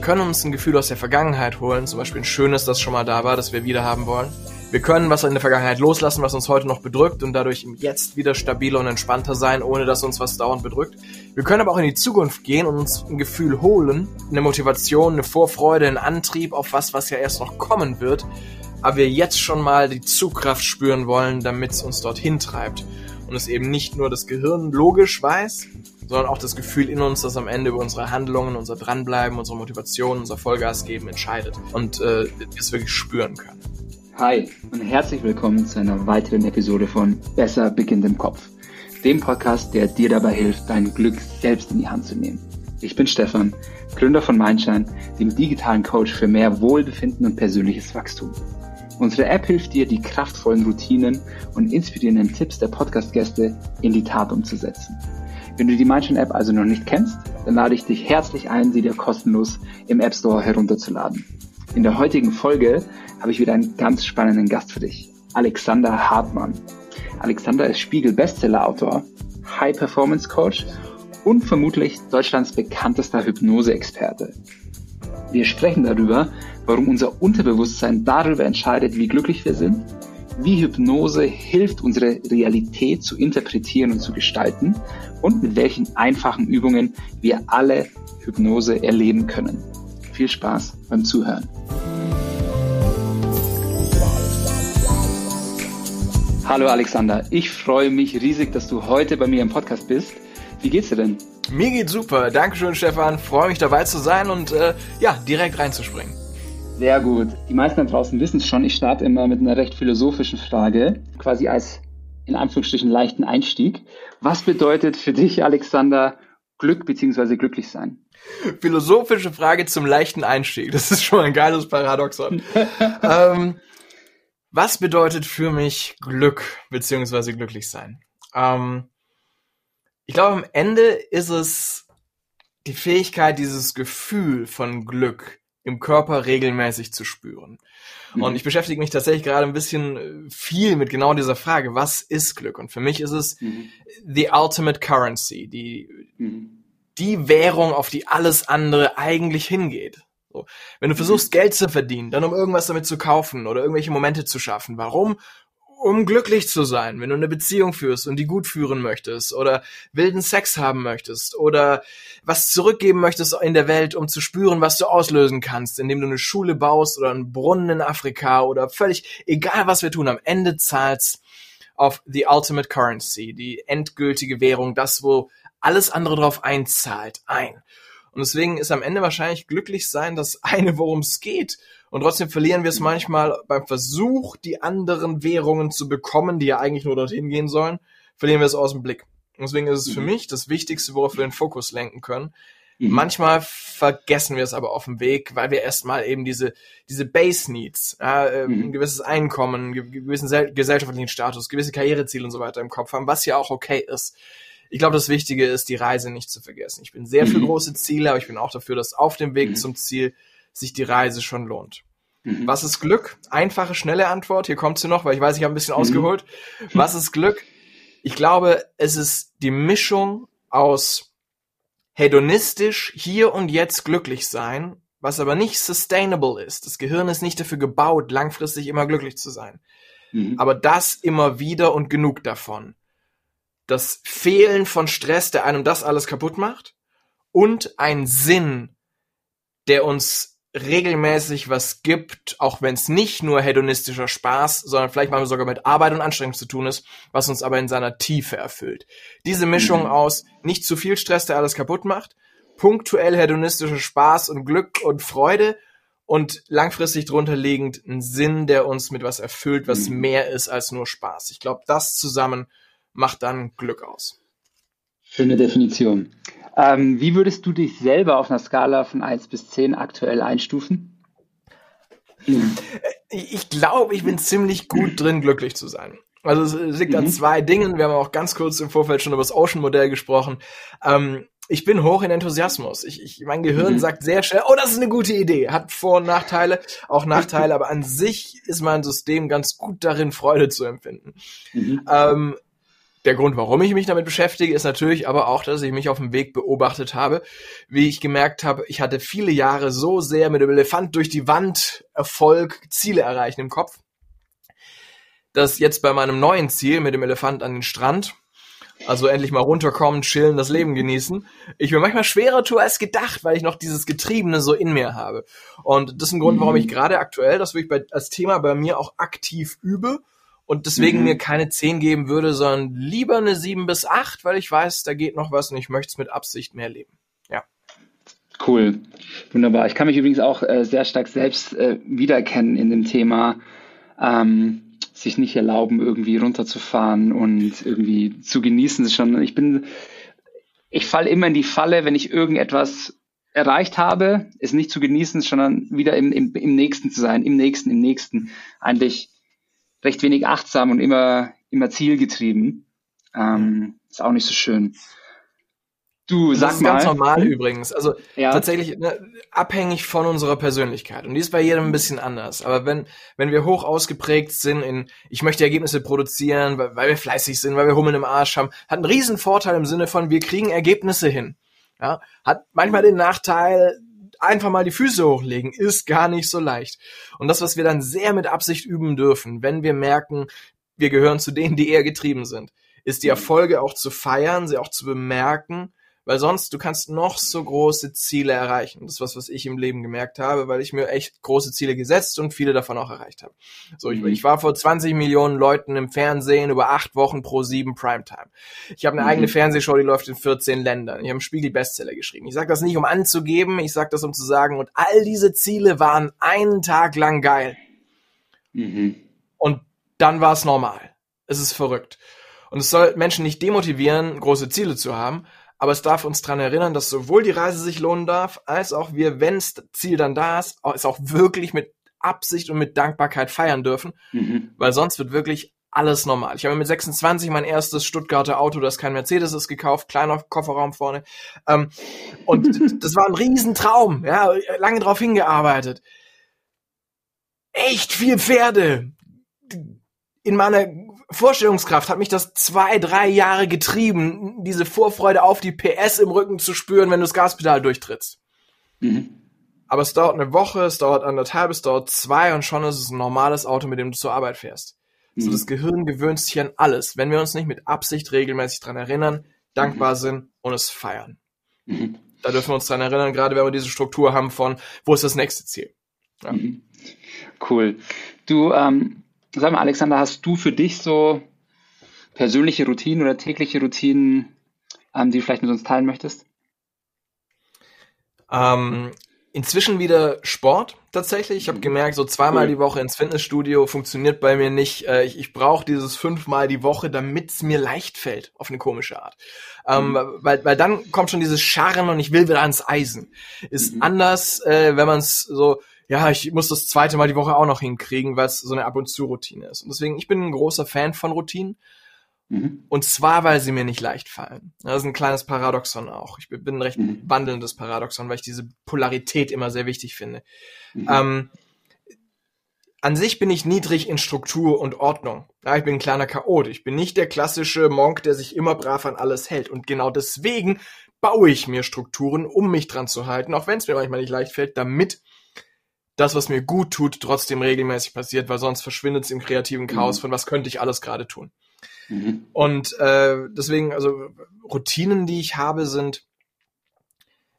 Wir können uns ein Gefühl aus der Vergangenheit holen, zum Beispiel ein schönes, das schon mal da war, das wir wieder haben wollen. Wir können was in der Vergangenheit loslassen, was uns heute noch bedrückt und dadurch im Jetzt wieder stabiler und entspannter sein, ohne dass uns was dauernd bedrückt. Wir können aber auch in die Zukunft gehen und uns ein Gefühl holen, eine Motivation, eine Vorfreude, einen Antrieb auf was, was ja erst noch kommen wird, aber wir jetzt schon mal die Zugkraft spüren wollen, damit es uns dorthin treibt. Und es eben nicht nur das Gehirn logisch weiß, sondern auch das Gefühl in uns, das am Ende über unsere Handlungen, unser Dranbleiben, unsere Motivation, unser Vollgas geben entscheidet und äh, es wirklich spüren können. Hi und herzlich willkommen zu einer weiteren Episode von Besser beginnt im Kopf, dem Podcast, der dir dabei hilft, dein Glück selbst in die Hand zu nehmen. Ich bin Stefan, Gründer von Mindshine, dem digitalen Coach für mehr Wohlbefinden und persönliches Wachstum. Unsere App hilft dir, die kraftvollen Routinen und inspirierenden Tipps der Podcast-Gäste in die Tat umzusetzen. Wenn du die Mindshine App also noch nicht kennst, dann lade ich dich herzlich ein, sie dir kostenlos im App Store herunterzuladen. In der heutigen Folge habe ich wieder einen ganz spannenden Gast für dich. Alexander Hartmann. Alexander ist Spiegel-Bestseller-Autor, High-Performance-Coach und vermutlich Deutschlands bekanntester Hypnose-Experte. Wir sprechen darüber, warum unser Unterbewusstsein darüber entscheidet, wie glücklich wir sind, wie Hypnose hilft, unsere Realität zu interpretieren und zu gestalten und mit welchen einfachen Übungen wir alle Hypnose erleben können. Viel Spaß beim Zuhören. Hallo Alexander, ich freue mich riesig, dass du heute bei mir im Podcast bist. Wie geht's dir denn? Mir geht's super. Dankeschön, Stefan. Freue mich dabei zu sein und äh, ja, direkt reinzuspringen. Sehr gut. Die meisten da draußen wissen es schon. Ich starte immer mit einer recht philosophischen Frage, quasi als in Anführungsstrichen leichten Einstieg. Was bedeutet für dich, Alexander, Glück bzw. glücklich sein? Philosophische Frage zum leichten Einstieg. Das ist schon ein geiles Paradoxon. ähm, was bedeutet für mich Glück beziehungsweise glücklich sein? Ähm, ich glaube, am Ende ist es die Fähigkeit, dieses Gefühl von Glück im Körper regelmäßig zu spüren. Mhm. Und ich beschäftige mich tatsächlich gerade ein bisschen äh, viel mit genau dieser Frage, was ist Glück? Und für mich ist es mhm. the ultimate currency, die, mhm. die Währung, auf die alles andere eigentlich hingeht. So. Wenn du versuchst, mhm. Geld zu verdienen, dann um irgendwas damit zu kaufen oder irgendwelche Momente zu schaffen. Warum? Um glücklich zu sein, wenn du eine Beziehung führst und die gut führen möchtest oder wilden Sex haben möchtest oder was zurückgeben möchtest in der Welt, um zu spüren, was du auslösen kannst, indem du eine Schule baust oder einen Brunnen in Afrika oder völlig egal, was wir tun, am Ende zahlst auf the ultimate currency, die endgültige Währung, das, wo alles andere drauf einzahlt, ein. Und deswegen ist am Ende wahrscheinlich glücklich sein das eine, worum es geht. Und trotzdem verlieren wir es manchmal beim Versuch, die anderen Währungen zu bekommen, die ja eigentlich nur dorthin gehen sollen, verlieren wir es aus dem Blick. Und deswegen ist es für mhm. mich das Wichtigste, worauf wir den Fokus lenken können. Mhm. Manchmal vergessen wir es aber auf dem Weg, weil wir erstmal eben diese, diese Base Needs, ja, äh, mhm. ein gewisses Einkommen, einen gewissen gesellschaftlichen Status, gewisse Karriereziele und so weiter im Kopf haben, was ja auch okay ist ich glaube, das Wichtige ist, die Reise nicht zu vergessen. Ich bin sehr für mhm. große Ziele, aber ich bin auch dafür, dass auf dem Weg mhm. zum Ziel sich die Reise schon lohnt. Mhm. Was ist Glück? Einfache, schnelle Antwort. Hier kommt sie noch, weil ich weiß, ich habe ein bisschen ausgeholt. Was ist Glück? Ich glaube, es ist die Mischung aus hedonistisch hier und jetzt glücklich sein, was aber nicht sustainable ist. Das Gehirn ist nicht dafür gebaut, langfristig immer glücklich zu sein. Mhm. Aber das immer wieder und genug davon das Fehlen von Stress, der einem das alles kaputt macht und ein Sinn, der uns regelmäßig was gibt, auch wenn es nicht nur hedonistischer Spaß, sondern vielleicht mal sogar mit Arbeit und Anstrengung zu tun ist, was uns aber in seiner Tiefe erfüllt. Diese Mischung mhm. aus nicht zu viel Stress, der alles kaputt macht, punktuell hedonistischer Spaß und Glück und Freude und langfristig drunter liegend ein Sinn, der uns mit was erfüllt, was mhm. mehr ist als nur Spaß. Ich glaube, das zusammen macht dann Glück aus. Schöne Definition. Ähm, wie würdest du dich selber auf einer Skala von 1 bis 10 aktuell einstufen? Hm. Ich glaube, ich bin ziemlich gut drin, glücklich zu sein. Also es liegt an mhm. zwei Dingen. Wir haben auch ganz kurz im Vorfeld schon über das Ocean-Modell gesprochen. Ähm, ich bin hoch in Enthusiasmus. Ich, ich, mein Gehirn mhm. sagt sehr schnell, oh, das ist eine gute Idee. Hat Vor- und Nachteile, auch Nachteile, aber an sich ist mein System ganz gut darin, Freude zu empfinden. Mhm. Ähm, der Grund, warum ich mich damit beschäftige, ist natürlich aber auch, dass ich mich auf dem Weg beobachtet habe, wie ich gemerkt habe, ich hatte viele Jahre so sehr mit dem Elefant durch die Wand Erfolg, Ziele erreichen im Kopf, dass jetzt bei meinem neuen Ziel mit dem Elefant an den Strand, also endlich mal runterkommen, chillen, das Leben genießen, ich mir manchmal schwerer tue als gedacht, weil ich noch dieses Getriebene so in mir habe. Und das ist ein Grund, warum ich mhm. gerade aktuell, das wirklich bei, als Thema bei mir auch aktiv übe und deswegen mhm. mir keine 10 geben würde, sondern lieber eine 7 bis 8, weil ich weiß, da geht noch was und ich möchte es mit Absicht mehr leben. Ja. Cool. Wunderbar. Ich kann mich übrigens auch äh, sehr stark selbst äh, wiedererkennen in dem Thema, ähm, sich nicht erlauben, irgendwie runterzufahren und irgendwie zu genießen. Schon, ich bin, ich falle immer in die Falle, wenn ich irgendetwas erreicht habe, es nicht zu genießen, sondern wieder im, im, im nächsten zu sein, im nächsten, im nächsten. Eigentlich recht wenig achtsam und immer, immer zielgetrieben. Ähm, ist auch nicht so schön. Du, sag das ist mal. ganz normal hm? übrigens. Also ja. tatsächlich ne, abhängig von unserer Persönlichkeit. Und die ist bei jedem ein bisschen anders. Aber wenn, wenn wir hoch ausgeprägt sind in, ich möchte Ergebnisse produzieren, weil, weil wir fleißig sind, weil wir Hummeln im Arsch haben, hat einen riesen Vorteil im Sinne von, wir kriegen Ergebnisse hin. Ja, hat manchmal den Nachteil, einfach mal die Füße hochlegen, ist gar nicht so leicht. Und das, was wir dann sehr mit Absicht üben dürfen, wenn wir merken, wir gehören zu denen, die eher getrieben sind, ist die mhm. Erfolge auch zu feiern, sie auch zu bemerken weil sonst, du kannst noch so große Ziele erreichen. Das ist was, was ich im Leben gemerkt habe, weil ich mir echt große Ziele gesetzt und viele davon auch erreicht habe. So, ich, mhm. ich war vor 20 Millionen Leuten im Fernsehen über acht Wochen pro sieben Primetime. Ich habe eine mhm. eigene Fernsehshow, die läuft in 14 Ländern. Ich habe einen Spiegel-Bestseller geschrieben. Ich sage das nicht, um anzugeben, ich sage das, um zu sagen, und all diese Ziele waren einen Tag lang geil. Mhm. Und dann war es normal. Es ist verrückt. Und es soll Menschen nicht demotivieren, große Ziele zu haben, aber es darf uns dran erinnern, dass sowohl die Reise sich lohnen darf, als auch wir, wenn das Ziel dann da ist, es auch wirklich mit Absicht und mit Dankbarkeit feiern dürfen, mhm. weil sonst wird wirklich alles normal. Ich habe mit 26 mein erstes Stuttgarter Auto, das kein Mercedes ist, gekauft, kleiner Kofferraum vorne. Ähm, und das war ein Riesentraum, ja, lange drauf hingearbeitet. Echt viel Pferde. In meiner Vorstellungskraft hat mich das zwei, drei Jahre getrieben, diese Vorfreude auf die PS im Rücken zu spüren, wenn du das Gaspedal durchtrittst. Mhm. Aber es dauert eine Woche, es dauert anderthalb, es dauert zwei und schon ist es ein normales Auto, mit dem du zur Arbeit fährst. Mhm. So das Gehirn gewöhnt sich an alles, wenn wir uns nicht mit Absicht regelmäßig dran erinnern, dankbar mhm. sind und es feiern. Mhm. Da dürfen wir uns dran erinnern, gerade wenn wir diese Struktur haben von, wo ist das nächste Ziel? Ja. Mhm. Cool. Du, ähm, Sag mal, Alexander, hast du für dich so persönliche Routinen oder tägliche Routinen, ähm, die du vielleicht mit uns teilen möchtest? Ähm, inzwischen wieder Sport tatsächlich. Ich habe mhm. gemerkt, so zweimal cool. die Woche ins Fitnessstudio funktioniert bei mir nicht. Äh, ich ich brauche dieses fünfmal die Woche, damit es mir leicht fällt, auf eine komische Art. Ähm, mhm. weil, weil dann kommt schon dieses Scharren und ich will wieder ans Eisen. Ist mhm. anders, äh, wenn man es so ja, ich muss das zweite Mal die Woche auch noch hinkriegen, weil es so eine Ab- und zu-Routine ist. Und deswegen, ich bin ein großer Fan von Routinen. Mhm. Und zwar, weil sie mir nicht leicht fallen. Das ist ein kleines Paradoxon auch. Ich bin ein recht mhm. wandelndes Paradoxon, weil ich diese Polarität immer sehr wichtig finde. Mhm. Ähm, an sich bin ich niedrig in Struktur und Ordnung. Ja, ich bin ein kleiner Chaot. Ich bin nicht der klassische Monk, der sich immer brav an alles hält. Und genau deswegen baue ich mir Strukturen, um mich dran zu halten, auch wenn es mir manchmal nicht leicht fällt, damit das, was mir gut tut, trotzdem regelmäßig passiert, weil sonst verschwindet es im kreativen Chaos mhm. von was könnte ich alles gerade tun. Mhm. Und äh, deswegen, also Routinen, die ich habe, sind,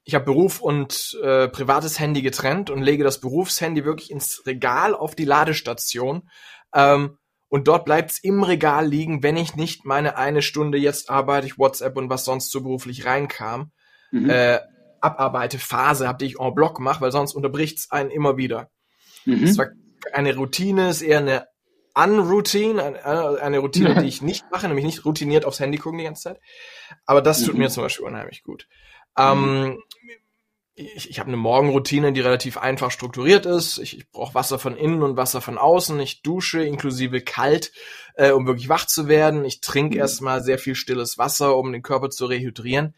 ich habe Beruf und äh, privates Handy getrennt und lege das Berufshandy wirklich ins Regal auf die Ladestation. Ähm, und dort bleibt's im Regal liegen, wenn ich nicht meine eine Stunde jetzt arbeite ich WhatsApp und was sonst so beruflich reinkam. Mhm. Äh, abarbeite, Phase habe, die ich en bloc mache, weil sonst unterbricht's einen immer wieder. Mhm. Es war eine Routine, ist eher eine Unroutine, eine, eine Routine, die ich nicht mache, nämlich nicht routiniert aufs Handy gucken die ganze Zeit. Aber das tut mhm. mir zum Beispiel unheimlich gut. Ähm, mhm. ich, ich habe eine Morgenroutine, die relativ einfach strukturiert ist. Ich, ich brauche Wasser von innen und Wasser von außen. Ich dusche inklusive kalt, äh, um wirklich wach zu werden. Ich trinke mhm. erstmal sehr viel stilles Wasser, um den Körper zu rehydrieren.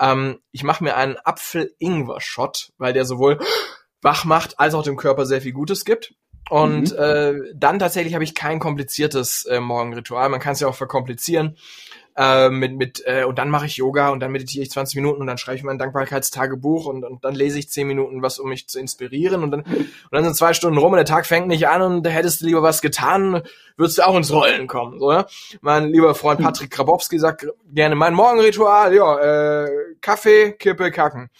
Ähm, ich mache mir einen Apfel-Ingwer-Shot, weil der sowohl wach macht, als auch dem Körper sehr viel Gutes gibt. Und mhm. äh, dann tatsächlich habe ich kein kompliziertes äh, Morgenritual. Man kann es ja auch verkomplizieren. Äh, mit, mit, äh, und dann mache ich Yoga und dann meditiere ich 20 Minuten und dann schreibe ich mein Dankbarkeitstagebuch und, und dann lese ich 10 Minuten was, um mich zu inspirieren und dann, und dann sind zwei Stunden rum und der Tag fängt nicht an und da hättest du lieber was getan, würdest du auch ins Rollen kommen, so, ja? Mein lieber Freund Patrick Grabowski sagt gerne mein Morgenritual, ja, äh, Kaffee, Kippe, Kacken.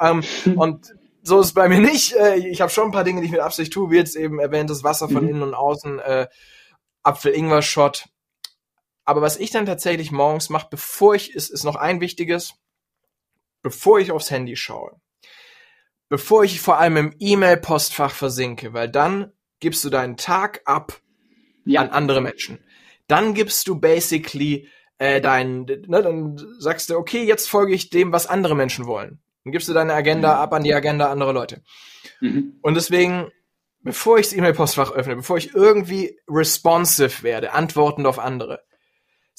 Ähm, und so ist es bei mir nicht. Äh, ich habe schon ein paar Dinge, die ich mit Absicht tue, wie jetzt eben erwähntes Wasser von mhm. innen und außen, äh, Apfel-Ingwer-Shot, aber was ich dann tatsächlich morgens mache, bevor ich, ist, ist noch ein wichtiges, bevor ich aufs Handy schaue, bevor ich vor allem im E-Mail-Postfach versinke, weil dann gibst du deinen Tag ab ja. an andere Menschen. Dann gibst du basically äh, dein, ne, dann sagst du, okay, jetzt folge ich dem, was andere Menschen wollen. Dann gibst du deine Agenda mhm. ab an die Agenda anderer Leute. Mhm. Und deswegen, bevor ich das E-Mail-Postfach öffne, bevor ich irgendwie responsive werde, antwortend auf andere,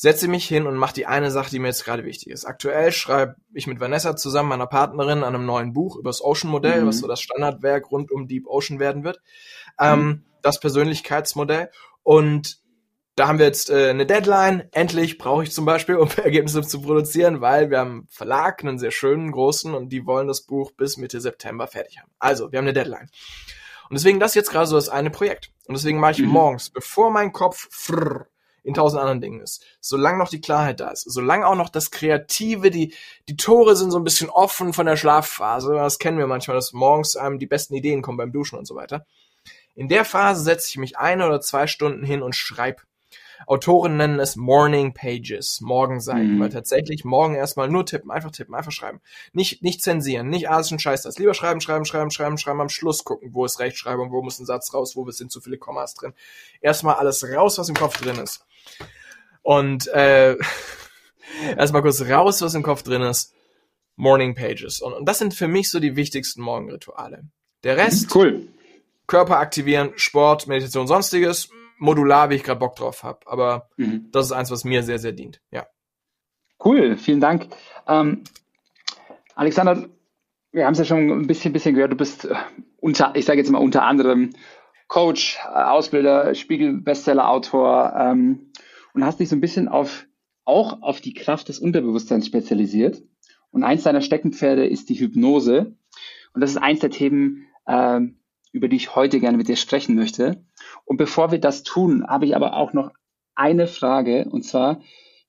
setze mich hin und mache die eine Sache, die mir jetzt gerade wichtig ist. Aktuell schreibe ich mit Vanessa zusammen, meiner Partnerin, an einem neuen Buch über das Ocean-Modell, mhm. was so das Standardwerk rund um Deep Ocean werden wird. Ähm, mhm. Das Persönlichkeitsmodell. Und da haben wir jetzt äh, eine Deadline. Endlich brauche ich zum Beispiel, um Ergebnisse zu produzieren, weil wir haben einen Verlag, einen sehr schönen, großen, und die wollen das Buch bis Mitte September fertig haben. Also, wir haben eine Deadline. Und deswegen das jetzt gerade so das eine Projekt. Und deswegen mache ich mhm. morgens, bevor mein Kopf frrr, in tausend anderen Dingen ist. Solange noch die Klarheit da ist, solange auch noch das Kreative, die, die Tore sind so ein bisschen offen von der Schlafphase, das kennen wir manchmal, dass morgens einem die besten Ideen kommen beim Duschen und so weiter. In der Phase setze ich mich eine oder zwei Stunden hin und schreibe. Autoren nennen es Morning Pages, Morgenseiten, mhm. weil tatsächlich morgen erstmal nur tippen, einfach tippen, einfach schreiben. Nicht, nicht zensieren, nicht alles ein Scheiß das. Lieber schreiben, schreiben, schreiben, schreiben, schreiben, am Schluss gucken, wo ist Rechtschreibung, wo muss ein Satz raus, wo sind zu viele Kommas drin. Erstmal alles raus, was im Kopf drin ist. Und äh, erstmal kurz raus, was im Kopf drin ist. Morning Pages. Und, und das sind für mich so die wichtigsten Morgenrituale. Der Rest, cool. Körper aktivieren, Sport, Meditation, sonstiges, modular, wie ich gerade Bock drauf habe. Aber mhm. das ist eins, was mir sehr, sehr dient. Ja. Cool, vielen Dank. Ähm, Alexander, wir haben es ja schon ein bisschen, bisschen gehört, du bist äh, unter, ich sage jetzt mal unter anderem Coach, äh, Ausbilder, Spiegel-Bestseller-Autor, ähm, und hast dich so ein bisschen auf, auch auf die Kraft des Unterbewusstseins spezialisiert. Und eins deiner Steckenpferde ist die Hypnose. Und das ist eins der Themen, äh, über die ich heute gerne mit dir sprechen möchte. Und bevor wir das tun, habe ich aber auch noch eine Frage. Und zwar,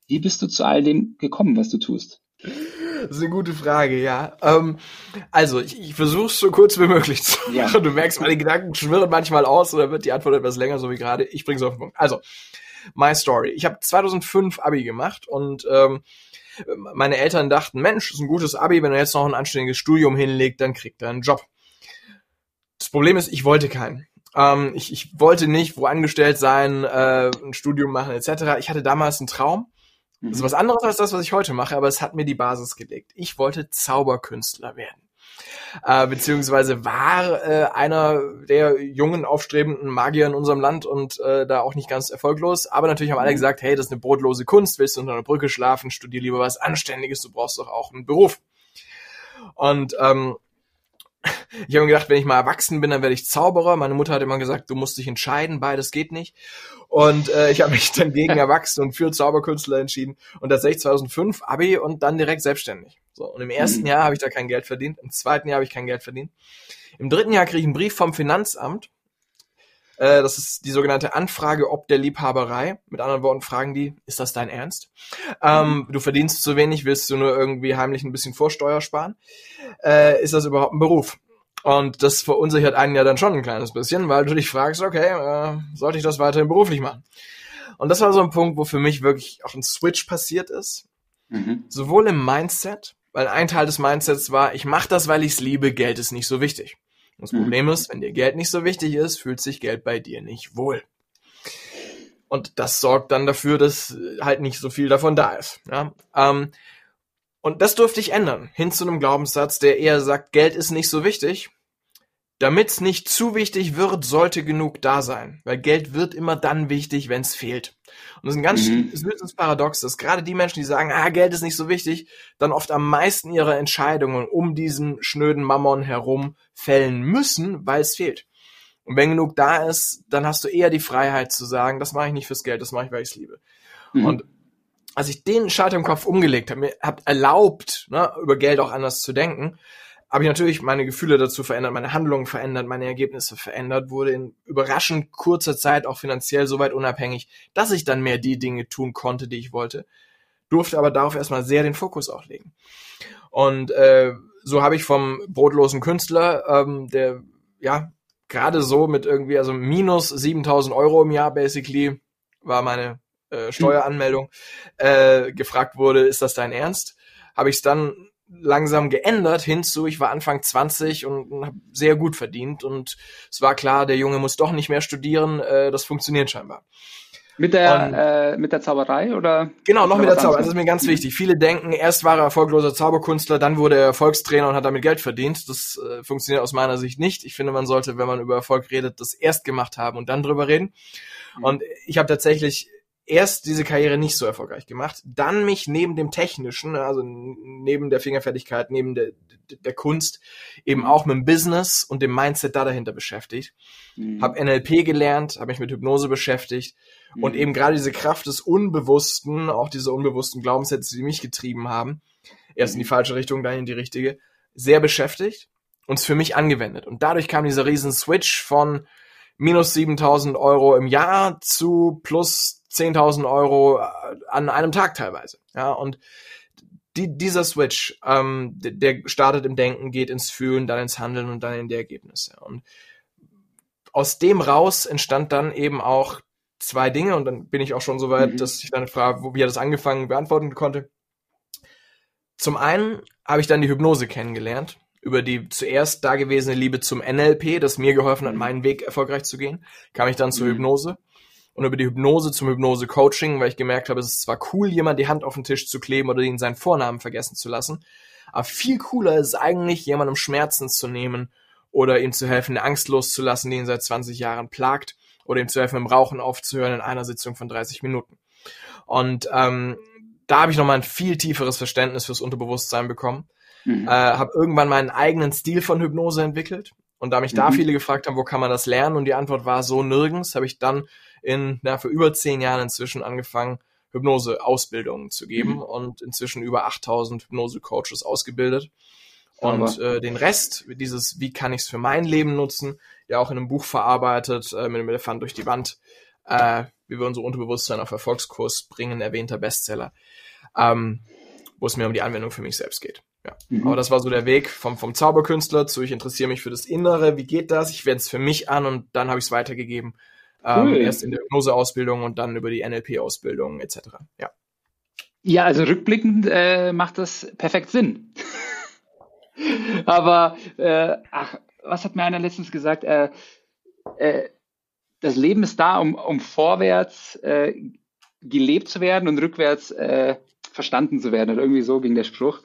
wie bist du zu all dem gekommen, was du tust? Das ist eine gute Frage, ja. Ähm, also, ich, ich versuche es so kurz wie möglich zu machen. Ja. Du merkst, meine Gedanken schwirren manchmal aus oder wird die Antwort etwas länger, so wie gerade. Ich bringe es auf den Punkt. Also, My Story. Ich habe 2005 Abi gemacht und ähm, meine Eltern dachten, Mensch, ist ein gutes Abi, wenn er jetzt noch ein anständiges Studium hinlegt, dann kriegt er einen Job. Das Problem ist, ich wollte keinen. Ähm, ich, ich wollte nicht wo angestellt sein, äh, ein Studium machen etc. Ich hatte damals einen Traum. Das ist mhm. was anderes als das, was ich heute mache, aber es hat mir die Basis gelegt. Ich wollte Zauberkünstler werden äh, beziehungsweise war äh, einer der jungen, aufstrebenden Magier in unserem Land und äh, da auch nicht ganz erfolglos. Aber natürlich haben alle mhm. gesagt, hey, das ist eine brotlose Kunst, willst du unter einer Brücke schlafen, studier lieber was Anständiges, du brauchst doch auch einen Beruf. Und ähm, ich habe mir gedacht, wenn ich mal erwachsen bin, dann werde ich Zauberer. Meine Mutter hat immer gesagt, du musst dich entscheiden, beides geht nicht. Und äh, ich habe mich dann gegen Erwachsene und für Zauberkünstler entschieden. Und tatsächlich 2005 Abi und dann direkt selbstständig. So, und im ersten mhm. Jahr habe ich da kein Geld verdient, im zweiten Jahr habe ich kein Geld verdient. Im dritten Jahr kriege ich einen Brief vom Finanzamt. Äh, das ist die sogenannte Anfrage ob der Liebhaberei. Mit anderen Worten fragen die, ist das dein Ernst? Ähm, du verdienst zu wenig, willst du nur irgendwie heimlich ein bisschen Vorsteuer sparen? Äh, ist das überhaupt ein Beruf? Und das verunsichert einen ja dann schon ein kleines bisschen, weil du dich fragst, okay, äh, sollte ich das weiterhin beruflich machen? Und das war so ein Punkt, wo für mich wirklich auch ein Switch passiert ist. Mhm. Sowohl im Mindset, weil ein Teil des Mindsets war, ich mache das, weil ich es liebe, Geld ist nicht so wichtig. Das mhm. Problem ist, wenn dir Geld nicht so wichtig ist, fühlt sich Geld bei dir nicht wohl. Und das sorgt dann dafür, dass halt nicht so viel davon da ist. Ja? Ähm, und das durfte ich ändern, hin zu einem Glaubenssatz, der eher sagt, Geld ist nicht so wichtig, Damit's nicht zu wichtig wird, sollte genug da sein, weil Geld wird immer dann wichtig, wenn es fehlt. Und das ist ein ganz mhm. süßes Paradox, dass gerade die Menschen, die sagen, ah, Geld ist nicht so wichtig, dann oft am meisten ihre Entscheidungen um diesen schnöden Mammon herum fällen müssen, weil es fehlt. Und wenn genug da ist, dann hast du eher die Freiheit zu sagen, das mache ich nicht fürs Geld, das mache ich, weil ich es liebe. Mhm. Und als ich den Schalter im Kopf umgelegt habe, mir habt erlaubt, ne, über Geld auch anders zu denken, habe ich natürlich meine Gefühle dazu verändert, meine Handlungen verändert, meine Ergebnisse verändert, wurde in überraschend kurzer Zeit auch finanziell so weit unabhängig, dass ich dann mehr die Dinge tun konnte, die ich wollte, durfte aber darauf erstmal sehr den Fokus auch legen. Und äh, so habe ich vom brotlosen Künstler, ähm, der ja gerade so mit irgendwie, also minus 7000 Euro im Jahr basically, war meine äh, Steueranmeldung, äh, gefragt wurde, ist das dein Ernst? Habe ich es dann langsam geändert hinzu, ich war Anfang 20 und, habe sehr gut verdient und es war klar, der Junge muss doch nicht mehr studieren, äh, das funktioniert scheinbar. Mit der, und, äh, mit der Zauberei oder? Genau, noch mit der Zauberei. Das ist mir ganz wichtig. Viele denken, erst war er erfolgloser Zauberkünstler, dann wurde er Erfolgstrainer und hat damit Geld verdient. Das äh, funktioniert aus meiner Sicht nicht. Ich finde, man sollte, wenn man über Erfolg redet, das erst gemacht haben und dann drüber reden. Mhm. Und ich habe tatsächlich erst diese Karriere nicht so erfolgreich gemacht, dann mich neben dem Technischen, also neben der Fingerfertigkeit, neben der, der Kunst, eben auch mit dem Business und dem Mindset da dahinter beschäftigt. Mhm. Habe NLP gelernt, habe mich mit Hypnose beschäftigt mhm. und eben gerade diese Kraft des Unbewussten, auch diese unbewussten Glaubenssätze, die mich getrieben haben, erst in die mhm. falsche Richtung, dann in die richtige, sehr beschäftigt und es für mich angewendet. Und dadurch kam dieser riesen Switch von minus 7000 Euro im Jahr zu plus 10.000 Euro äh, an einem Tag teilweise. Ja, und die, dieser Switch, ähm, der startet im Denken, geht ins Fühlen, dann ins Handeln und dann in die Ergebnisse. Und aus dem raus entstand dann eben auch zwei Dinge und dann bin ich auch schon so weit, mhm. dass ich dann frage, wo, wie hat das angefangen, beantworten konnte. Zum einen habe ich dann die Hypnose kennengelernt, über die zuerst dagewesene Liebe zum NLP, das mir geholfen hat, mhm. meinen Weg erfolgreich zu gehen, kam ich dann zur mhm. Hypnose und über die Hypnose zum Hypnose-Coaching, weil ich gemerkt habe, es ist zwar cool, jemand die Hand auf den Tisch zu kleben oder ihn seinen Vornamen vergessen zu lassen, aber viel cooler ist eigentlich, jemandem Schmerzen zu nehmen oder ihm zu helfen, eine Angst loszulassen, die ihn seit 20 Jahren plagt oder ihm zu helfen, im Rauchen aufzuhören in einer Sitzung von 30 Minuten. Und ähm, da habe ich nochmal ein viel tieferes Verständnis fürs Unterbewusstsein bekommen. Mhm. Äh, habe irgendwann meinen eigenen Stil von Hypnose entwickelt. Und da mich mhm. da viele gefragt haben, wo kann man das lernen? Und die Antwort war so nirgends, habe ich dann in, na, für über zehn Jahren inzwischen angefangen, Hypnose-Ausbildungen zu geben mhm. und inzwischen über 8000 Hypnose-Coaches ausgebildet. Und äh, den Rest, dieses, wie kann ich es für mein Leben nutzen, ja auch in einem Buch verarbeitet, äh, mit dem Elefant durch die Wand, äh, wie wir unser Unterbewusstsein auf Erfolgskurs bringen, erwähnter Bestseller, ähm, wo es mir um die Anwendung für mich selbst geht. Mhm. Aber das war so der Weg vom, vom Zauberkünstler zu, ich interessiere mich für das Innere, wie geht das, ich wende es für mich an und dann habe ich es weitergegeben ähm, cool. Ähm, erst in der Hypnose-Ausbildung und dann über die NLP-Ausbildung etc. Ja. Ja, also rückblickend äh, macht das perfekt Sinn. Aber äh, ach, was hat mir einer letztens gesagt? Äh, äh, das Leben ist da, um, um vorwärts äh, gelebt zu werden und rückwärts äh, verstanden zu werden. Oder irgendwie so ging der Spruch.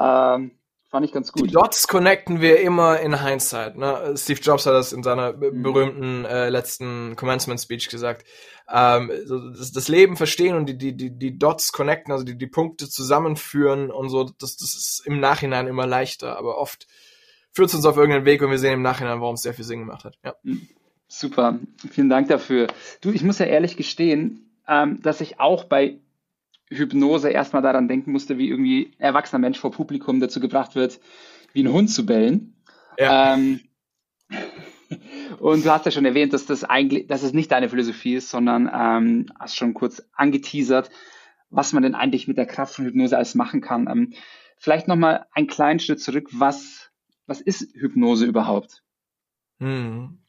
Ähm, Fand ich ganz gut. Die Dots connecten wir immer in Hindsight. Ne? Steve Jobs hat das in seiner mhm. berühmten äh, letzten Commencement Speech gesagt. Ähm, so das, das, Leben verstehen und die, die, die, die Dots connecten, also die, die Punkte zusammenführen und so, das, das ist im Nachhinein immer leichter, aber oft führt es uns auf irgendeinen Weg und wir sehen im Nachhinein, warum es sehr viel Sinn gemacht hat. Ja. Mhm. Super, vielen Dank dafür. Du, ich muss ja ehrlich gestehen, ähm, dass ich auch bei Hypnose erstmal daran denken musste, wie irgendwie ein erwachsener Mensch vor Publikum dazu gebracht wird, wie ein Hund zu bellen. Ja. Ähm, und du hast ja schon erwähnt, dass das eigentlich, dass es nicht deine Philosophie ist, sondern ähm, hast schon kurz angeteasert, was man denn eigentlich mit der Kraft von Hypnose alles machen kann. Ähm, vielleicht nochmal einen kleinen Schritt zurück. Was, was ist Hypnose überhaupt? Hm.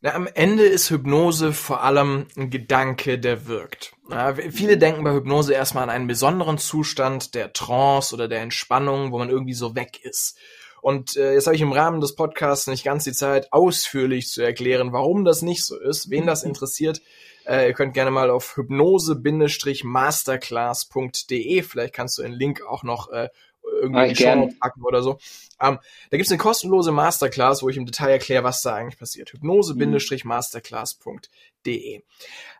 Na, am Ende ist Hypnose vor allem ein Gedanke, der wirkt. Ja, viele denken bei Hypnose erstmal an einen besonderen Zustand der Trance oder der Entspannung, wo man irgendwie so weg ist. Und äh, jetzt habe ich im Rahmen des Podcasts nicht ganz die Zeit, ausführlich zu erklären, warum das nicht so ist. Wen das interessiert, äh, ihr könnt gerne mal auf hypnose-masterclass.de, vielleicht kannst du den Link auch noch äh, irgendwie in die Show packen oder so. Ähm, da gibt's eine kostenlose Masterclass, wo ich im Detail erkläre, was da eigentlich passiert. Hypnose-masterclass.de.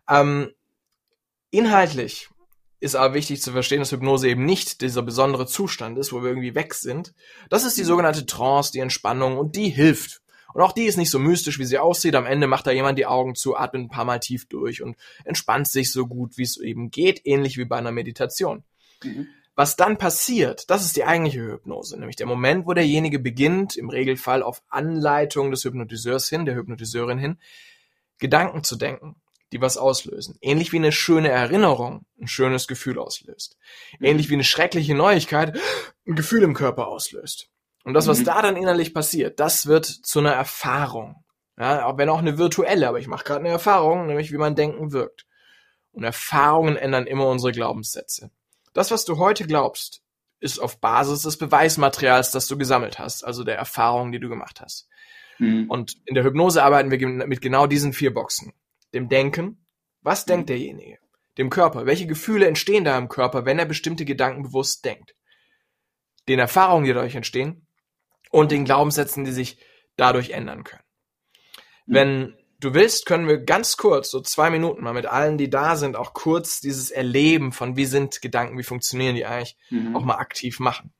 Ähm, inhaltlich ist aber wichtig zu verstehen, dass Hypnose eben nicht dieser besondere Zustand ist, wo wir irgendwie weg sind. Das ist die mhm. sogenannte Trance, die Entspannung und die hilft. Und auch die ist nicht so mystisch, wie sie aussieht. Am Ende macht da jemand die Augen zu, atmet ein paar Mal tief durch und entspannt sich so gut, wie es eben geht, ähnlich wie bei einer Meditation. Mhm. Was dann passiert, das ist die eigentliche Hypnose, nämlich der Moment, wo derjenige beginnt, im Regelfall auf Anleitung des Hypnotiseurs hin, der Hypnotiseurin hin, Gedanken zu denken die was auslösen. Ähnlich wie eine schöne Erinnerung ein schönes Gefühl auslöst. Mhm. Ähnlich wie eine schreckliche Neuigkeit ein Gefühl im Körper auslöst. Und das, was mhm. da dann innerlich passiert, das wird zu einer Erfahrung. Ja, wenn auch eine virtuelle, aber ich mache gerade eine Erfahrung, nämlich wie mein Denken wirkt. Und Erfahrungen ändern immer unsere Glaubenssätze. Das, was du heute glaubst, ist auf Basis des Beweismaterials, das du gesammelt hast, also der Erfahrungen, die du gemacht hast. Mhm. Und in der Hypnose arbeiten wir mit genau diesen vier Boxen dem Denken, was denkt mhm. derjenige? Dem Körper, welche Gefühle entstehen da im Körper, wenn er bestimmte Gedanken bewusst denkt? Den Erfahrungen, die dadurch entstehen und den Glaubenssätzen, die sich dadurch ändern können. Mhm. Wenn du willst, können wir ganz kurz, so zwei Minuten mal mit allen, die da sind, auch kurz dieses Erleben von wie sind Gedanken, wie funktionieren die eigentlich, mhm. auch mal aktiv machen.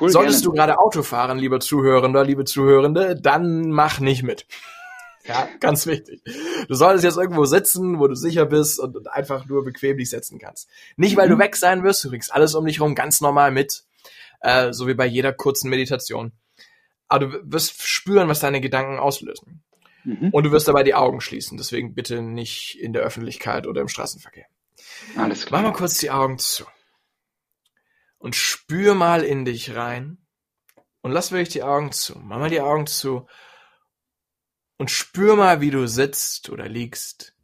Cool, Solltest gerne. du gerade Auto fahren, lieber Zuhörender, liebe Zuhörende, dann mach nicht mit. Ja, ganz wichtig. Du solltest jetzt irgendwo sitzen, wo du sicher bist und, und einfach nur bequem dich setzen kannst. Nicht, weil mhm. du weg sein wirst, du kriegst alles um dich herum ganz normal mit, äh, so wie bei jeder kurzen Meditation. Aber du wirst spüren, was deine Gedanken auslösen. Mhm. Und du wirst dabei die Augen schließen. Deswegen bitte nicht in der Öffentlichkeit oder im Straßenverkehr. Alles klar. Mach mal kurz die Augen zu. Und spür mal in dich rein. Und lass wirklich die Augen zu. Mach mal die Augen zu und spür mal, wie du sitzt oder liegst,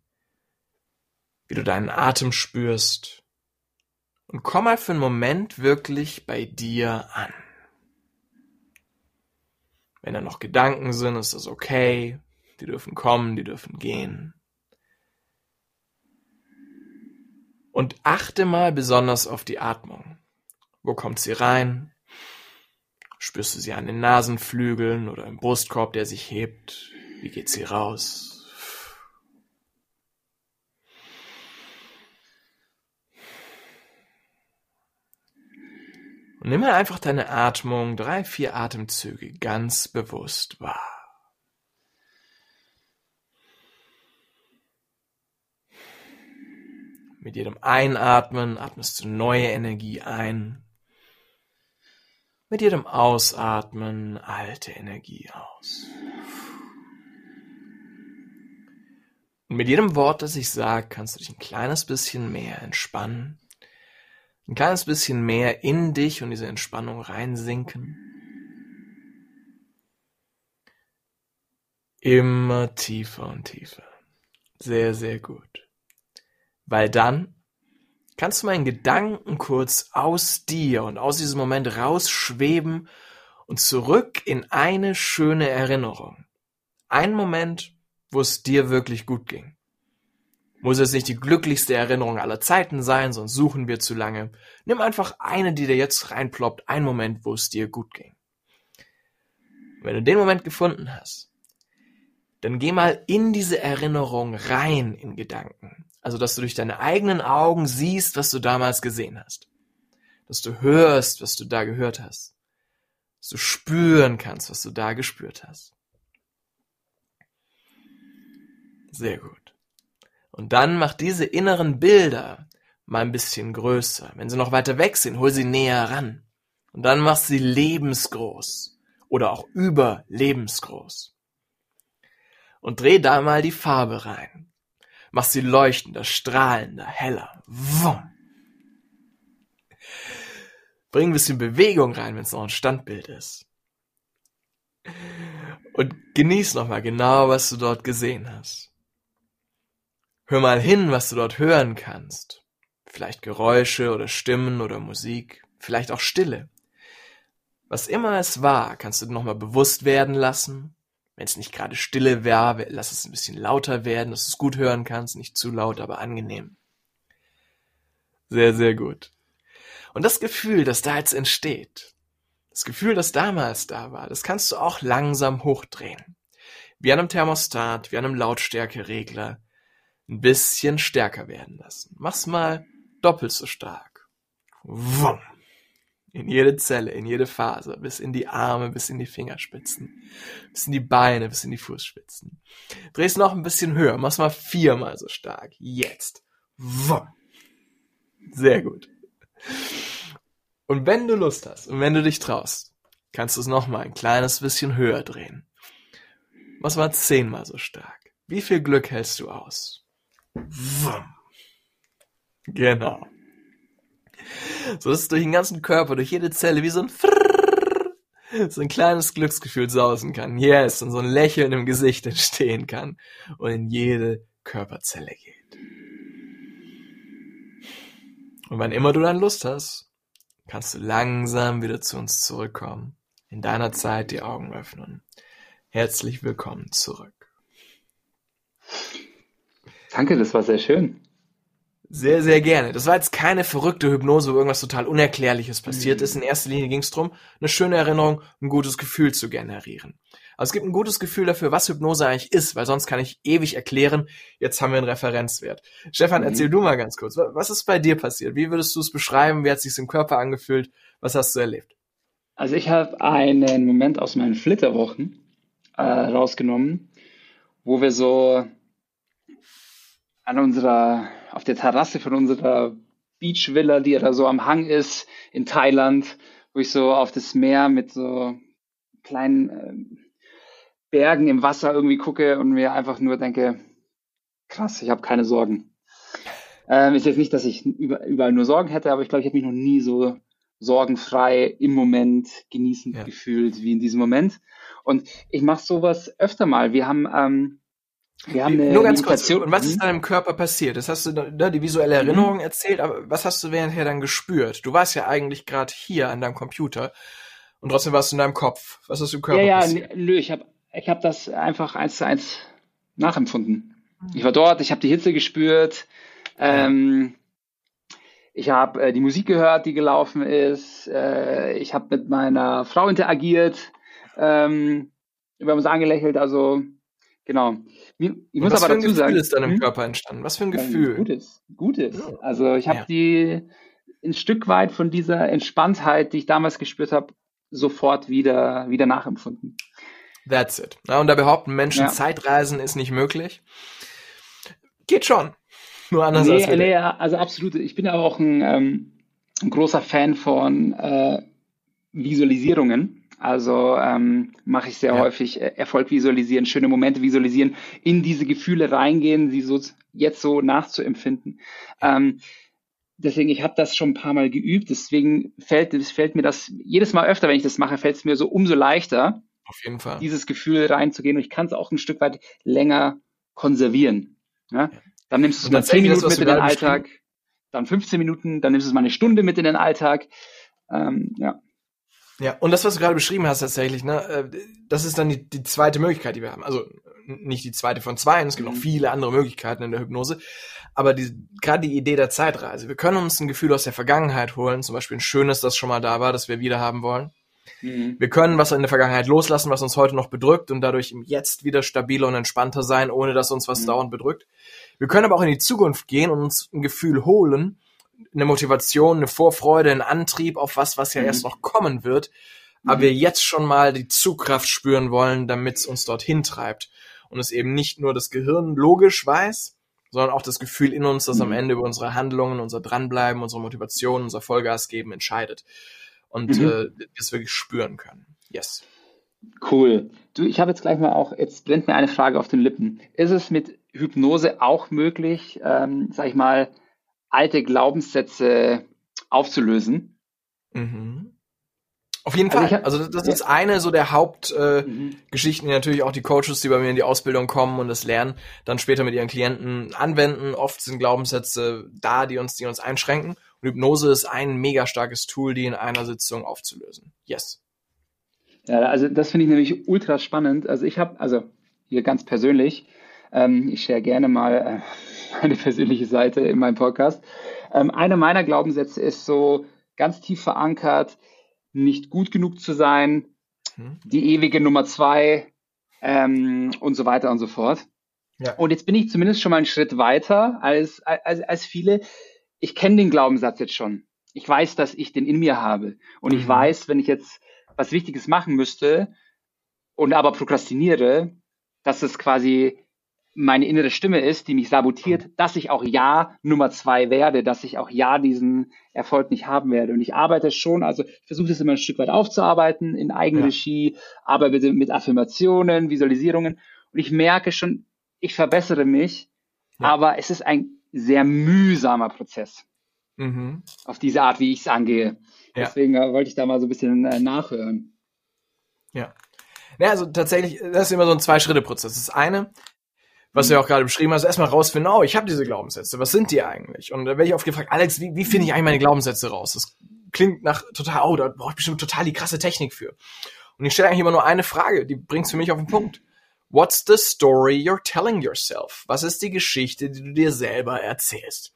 wie du deinen Atem spürst und komm mal für einen Moment wirklich bei dir an. Wenn da noch Gedanken sind, ist das okay. Die dürfen kommen, die dürfen gehen. Und achte mal besonders auf die Atmung. Wo kommt sie rein? Spürst du sie an den Nasenflügeln oder im Brustkorb, der sich hebt? Wie geht sie raus? Und nimm mal einfach deine Atmung, drei, vier Atemzüge ganz bewusst wahr. Mit jedem Einatmen atmest du neue Energie ein. Mit jedem Ausatmen alte Energie aus. Und mit jedem Wort, das ich sage, kannst du dich ein kleines bisschen mehr entspannen, ein kleines bisschen mehr in dich und diese Entspannung reinsinken. Immer tiefer und tiefer. Sehr, sehr gut. Weil dann kannst du meinen Gedanken kurz aus dir und aus diesem Moment rausschweben und zurück in eine schöne Erinnerung. Ein Moment, wo es dir wirklich gut ging. Muss es nicht die glücklichste Erinnerung aller Zeiten sein, sonst suchen wir zu lange. Nimm einfach eine, die dir jetzt reinploppt, einen Moment, wo es dir gut ging. wenn du den Moment gefunden hast, dann geh mal in diese Erinnerung rein in Gedanken. Also, dass du durch deine eigenen Augen siehst, was du damals gesehen hast. Dass du hörst, was du da gehört hast. Dass du spüren kannst, was du da gespürt hast. Sehr gut. Und dann mach diese inneren Bilder mal ein bisschen größer. Wenn sie noch weiter weg sind, hol sie näher ran. Und dann mach sie lebensgroß oder auch überlebensgroß. Und dreh da mal die Farbe rein. Mach sie leuchtender, strahlender, heller. Wumm. Bring ein bisschen Bewegung rein, wenn es noch ein Standbild ist. Und genieß nochmal genau, was du dort gesehen hast. Hör mal hin, was du dort hören kannst. Vielleicht Geräusche oder Stimmen oder Musik, vielleicht auch Stille. Was immer es war, kannst du nochmal bewusst werden lassen. Wenn es nicht gerade Stille wäre, lass es ein bisschen lauter werden, dass du es gut hören kannst. Nicht zu laut, aber angenehm. Sehr, sehr gut. Und das Gefühl, das da jetzt entsteht, das Gefühl, das damals da war, das kannst du auch langsam hochdrehen. Wie an einem Thermostat, wie an einem Lautstärkeregler ein bisschen stärker werden lassen. Mach's mal doppelt so stark. Wumm. In jede Zelle, in jede Faser, bis in die Arme, bis in die Fingerspitzen, bis in die Beine, bis in die Fußspitzen. Drehst noch ein bisschen höher, mach's mal viermal so stark. Jetzt. Sehr gut. Und wenn du Lust hast und wenn du dich traust, kannst du es noch mal ein kleines bisschen höher drehen. Mach's mal zehnmal so stark. Wie viel Glück hältst du aus? Genau. So dass es durch den ganzen Körper, durch jede Zelle wie so ein Frrrr, so ein kleines Glücksgefühl sausen kann. Yes, und so ein Lächeln im Gesicht entstehen kann und in jede Körperzelle geht. Und wann immer du dann Lust hast, kannst du langsam wieder zu uns zurückkommen, in deiner Zeit die Augen öffnen. Herzlich willkommen zurück. Danke, das war sehr schön. Sehr, sehr gerne. Das war jetzt keine verrückte Hypnose, wo irgendwas total Unerklärliches passiert mhm. ist. In erster Linie ging es darum, eine schöne Erinnerung, ein gutes Gefühl zu generieren. Also es gibt ein gutes Gefühl dafür, was Hypnose eigentlich ist, weil sonst kann ich ewig erklären, jetzt haben wir einen Referenzwert. Stefan, mhm. erzähl du mal ganz kurz, was ist bei dir passiert? Wie würdest du es beschreiben? Wie hat es sich im Körper angefühlt? Was hast du erlebt? Also ich habe einen Moment aus meinen Flitterwochen äh, rausgenommen, wo wir so an unserer auf der Terrasse von unserer Beachvilla, die da so am Hang ist in Thailand, wo ich so auf das Meer mit so kleinen äh, Bergen im Wasser irgendwie gucke und mir einfach nur denke, krass, ich habe keine Sorgen. Ähm, ist jetzt nicht, dass ich überall nur Sorgen hätte, aber ich glaube, ich habe mich noch nie so sorgenfrei im Moment genießend ja. gefühlt wie in diesem Moment. Und ich mache sowas öfter mal. Wir haben ähm, wir haben eine Nur ganz kurz, und was ist mhm. dann im Körper passiert? Das hast du ne, die visuelle mhm. Erinnerung mhm. erzählt, aber was hast du währendher dann gespürt? Du warst ja eigentlich gerade hier an deinem Computer und trotzdem warst du in deinem Kopf. Was ist im Körper ja, ja, passiert? Nö, ich habe ich hab das einfach eins zu eins nachempfunden. Ich war dort, ich habe die Hitze gespürt, ähm, ich habe äh, die Musik gehört, die gelaufen ist, äh, ich habe mit meiner Frau interagiert, ähm, wir haben uns angelächelt, also genau. Ich muss was aber dazu sagen. Was für ein Gefühl ist dann im hm? Körper entstanden? Was für ein Gefühl? Gutes, gutes. Also ich habe ja. die ein Stück weit von dieser Entspanntheit, die ich damals gespürt habe, sofort wieder, wieder nachempfunden. That's it. Ja, und da behaupten Menschen, ja. Zeitreisen ist nicht möglich. Geht schon. Nur anders nee, als nee, also absolut. Ich bin aber auch ein, ähm, ein großer Fan von äh, Visualisierungen. Also ähm, mache ich sehr ja. häufig äh, Erfolg visualisieren, schöne Momente visualisieren, in diese Gefühle reingehen, sie so jetzt so nachzuempfinden. Ähm, deswegen, ich habe das schon ein paar Mal geübt, deswegen fällt, fällt mir das jedes Mal öfter, wenn ich das mache, fällt es mir so umso leichter, auf jeden Fall. dieses Gefühl reinzugehen und ich kann es auch ein Stück weit länger konservieren. Ja? Dann nimmst du es mal 10 Minuten mit in den Alltag, dann 15 Minuten, dann nimmst du es mal eine Stunde mit in den Alltag. Ähm, ja. Ja, und das, was du gerade beschrieben hast tatsächlich, ne, äh, das ist dann die, die zweite Möglichkeit, die wir haben. Also nicht die zweite von zwei, es gibt mhm. noch viele andere Möglichkeiten in der Hypnose, aber die, gerade die Idee der Zeitreise. Wir können uns ein Gefühl aus der Vergangenheit holen, zum Beispiel ein schönes, das schon mal da war, das wir wieder haben wollen. Mhm. Wir können was in der Vergangenheit loslassen, was uns heute noch bedrückt und dadurch im Jetzt wieder stabiler und entspannter sein, ohne dass uns was mhm. dauernd bedrückt. Wir können aber auch in die Zukunft gehen und uns ein Gefühl holen, eine Motivation, eine Vorfreude, einen Antrieb auf was, was ja mhm. erst noch kommen wird, aber mhm. wir jetzt schon mal die Zugkraft spüren wollen, damit es uns dorthin treibt und es eben nicht nur das Gehirn logisch weiß, sondern auch das Gefühl in uns, das mhm. am Ende über unsere Handlungen, unser Dranbleiben, unsere Motivation, unser Vollgas geben entscheidet und mhm. äh, es wirklich spüren können. Yes. Cool. Du, ich habe jetzt gleich mal auch, jetzt brennt mir eine Frage auf den Lippen. Ist es mit Hypnose auch möglich, ähm, sag ich mal, alte Glaubenssätze aufzulösen. Mhm. Auf jeden also Fall. Hab, also das ist eine so der Hauptgeschichten, äh, mhm. die natürlich auch die Coaches, die bei mir in die Ausbildung kommen und das lernen, dann später mit ihren Klienten anwenden. Oft sind Glaubenssätze da, die uns, die uns einschränken. Und Hypnose ist ein mega starkes Tool, die in einer Sitzung aufzulösen. Yes. Ja, also das finde ich nämlich ultra spannend. Also ich habe, also hier ganz persönlich, ähm, ich share gerne mal äh, meine persönliche Seite in meinem Podcast. Ähm, einer meiner Glaubenssätze ist so ganz tief verankert, nicht gut genug zu sein, hm. die ewige Nummer zwei ähm, und so weiter und so fort. Ja. Und jetzt bin ich zumindest schon mal einen Schritt weiter als, als, als viele. Ich kenne den Glaubenssatz jetzt schon. ich weiß, dass ich den in mir habe. Und mhm. ich weiß, wenn ich jetzt was Wichtiges machen müsste und aber prokrastiniere, dass es quasi meine innere Stimme ist, die mich sabotiert, dass ich auch ja Nummer zwei werde, dass ich auch ja diesen Erfolg nicht haben werde. Und ich arbeite schon, also ich versuche das immer ein Stück weit aufzuarbeiten in Eigenregie, ja. arbeite mit Affirmationen, Visualisierungen. Und ich merke schon, ich verbessere mich, ja. aber es ist ein sehr mühsamer Prozess mhm. auf diese Art, wie ich es angehe. Ja. Deswegen äh, wollte ich da mal so ein bisschen äh, nachhören. Ja. Ja, also tatsächlich, das ist immer so ein Zwei-Schritte-Prozess. Das eine, was mhm. du ja auch gerade beschrieben hast, erstmal rausfinden, oh, ich habe diese Glaubenssätze, was sind die eigentlich? Und da werde ich oft gefragt, Alex, wie, wie finde ich eigentlich meine Glaubenssätze raus? Das klingt nach total, oh, da brauche ich bestimmt total die krasse Technik für. Und ich stelle eigentlich immer nur eine Frage, die bringt's für mich auf den Punkt. What's the story you're telling yourself? Was ist die Geschichte, die du dir selber erzählst?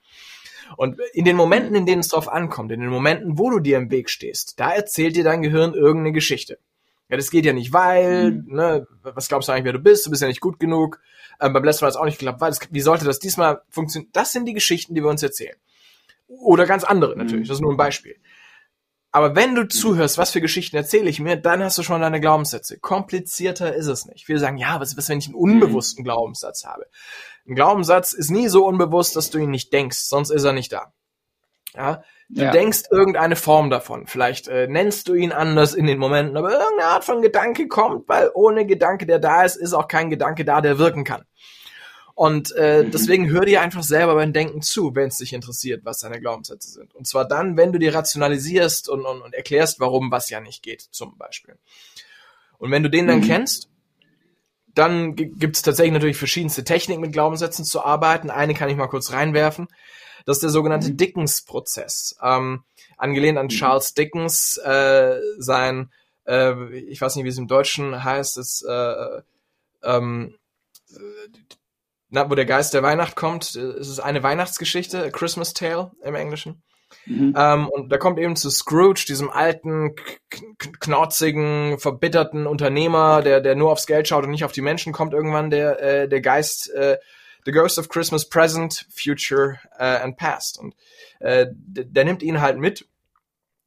Und in den Momenten, in denen es drauf ankommt, in den Momenten, wo du dir im Weg stehst, da erzählt dir dein Gehirn irgendeine Geschichte. Ja, das geht ja nicht, weil, mhm. ne, was glaubst du eigentlich, wer du bist? Du bist ja nicht gut genug. Ähm, beim letzten Mal hat es auch nicht geklappt, weil, das, wie sollte das diesmal funktionieren? Das sind die Geschichten, die wir uns erzählen. Oder ganz andere natürlich, mhm. das ist nur ein Beispiel. Aber wenn du zuhörst, was für Geschichten erzähle ich mir, dann hast du schon deine Glaubenssätze. Komplizierter ist es nicht. Viele sagen, ja, was ist, wenn ich einen unbewussten Glaubenssatz habe? Ein Glaubenssatz ist nie so unbewusst, dass du ihn nicht denkst, sonst ist er nicht da. Ja, du ja. denkst irgendeine Form davon. Vielleicht äh, nennst du ihn anders in den Momenten, aber irgendeine Art von Gedanke kommt, weil ohne Gedanke, der da ist, ist auch kein Gedanke da, der wirken kann. Und äh, mhm. deswegen hör dir einfach selber beim Denken zu, wenn es dich interessiert, was deine Glaubenssätze sind. Und zwar dann, wenn du dir rationalisierst und, und, und erklärst, warum was ja nicht geht, zum Beispiel. Und wenn du den dann mhm. kennst, dann gibt es tatsächlich natürlich verschiedenste Techniken, mit Glaubenssätzen zu arbeiten. Eine kann ich mal kurz reinwerfen. Das ist der sogenannte mhm. Dickens-Prozess. Ähm, angelehnt an mhm. Charles Dickens, äh, sein, äh, ich weiß nicht, wie es im Deutschen heißt, ist, äh, ähm, na, wo der Geist der Weihnacht kommt, ist es eine Weihnachtsgeschichte, A Christmas Tale im Englischen. Mhm. Ähm, und da kommt eben zu Scrooge, diesem alten, knorzigen, verbitterten Unternehmer, der, der nur aufs Geld schaut und nicht auf die Menschen, kommt irgendwann der, äh, der Geist, äh, The Ghost of Christmas Present, Future äh, and Past. Und äh, der, nimmt ihn halt mit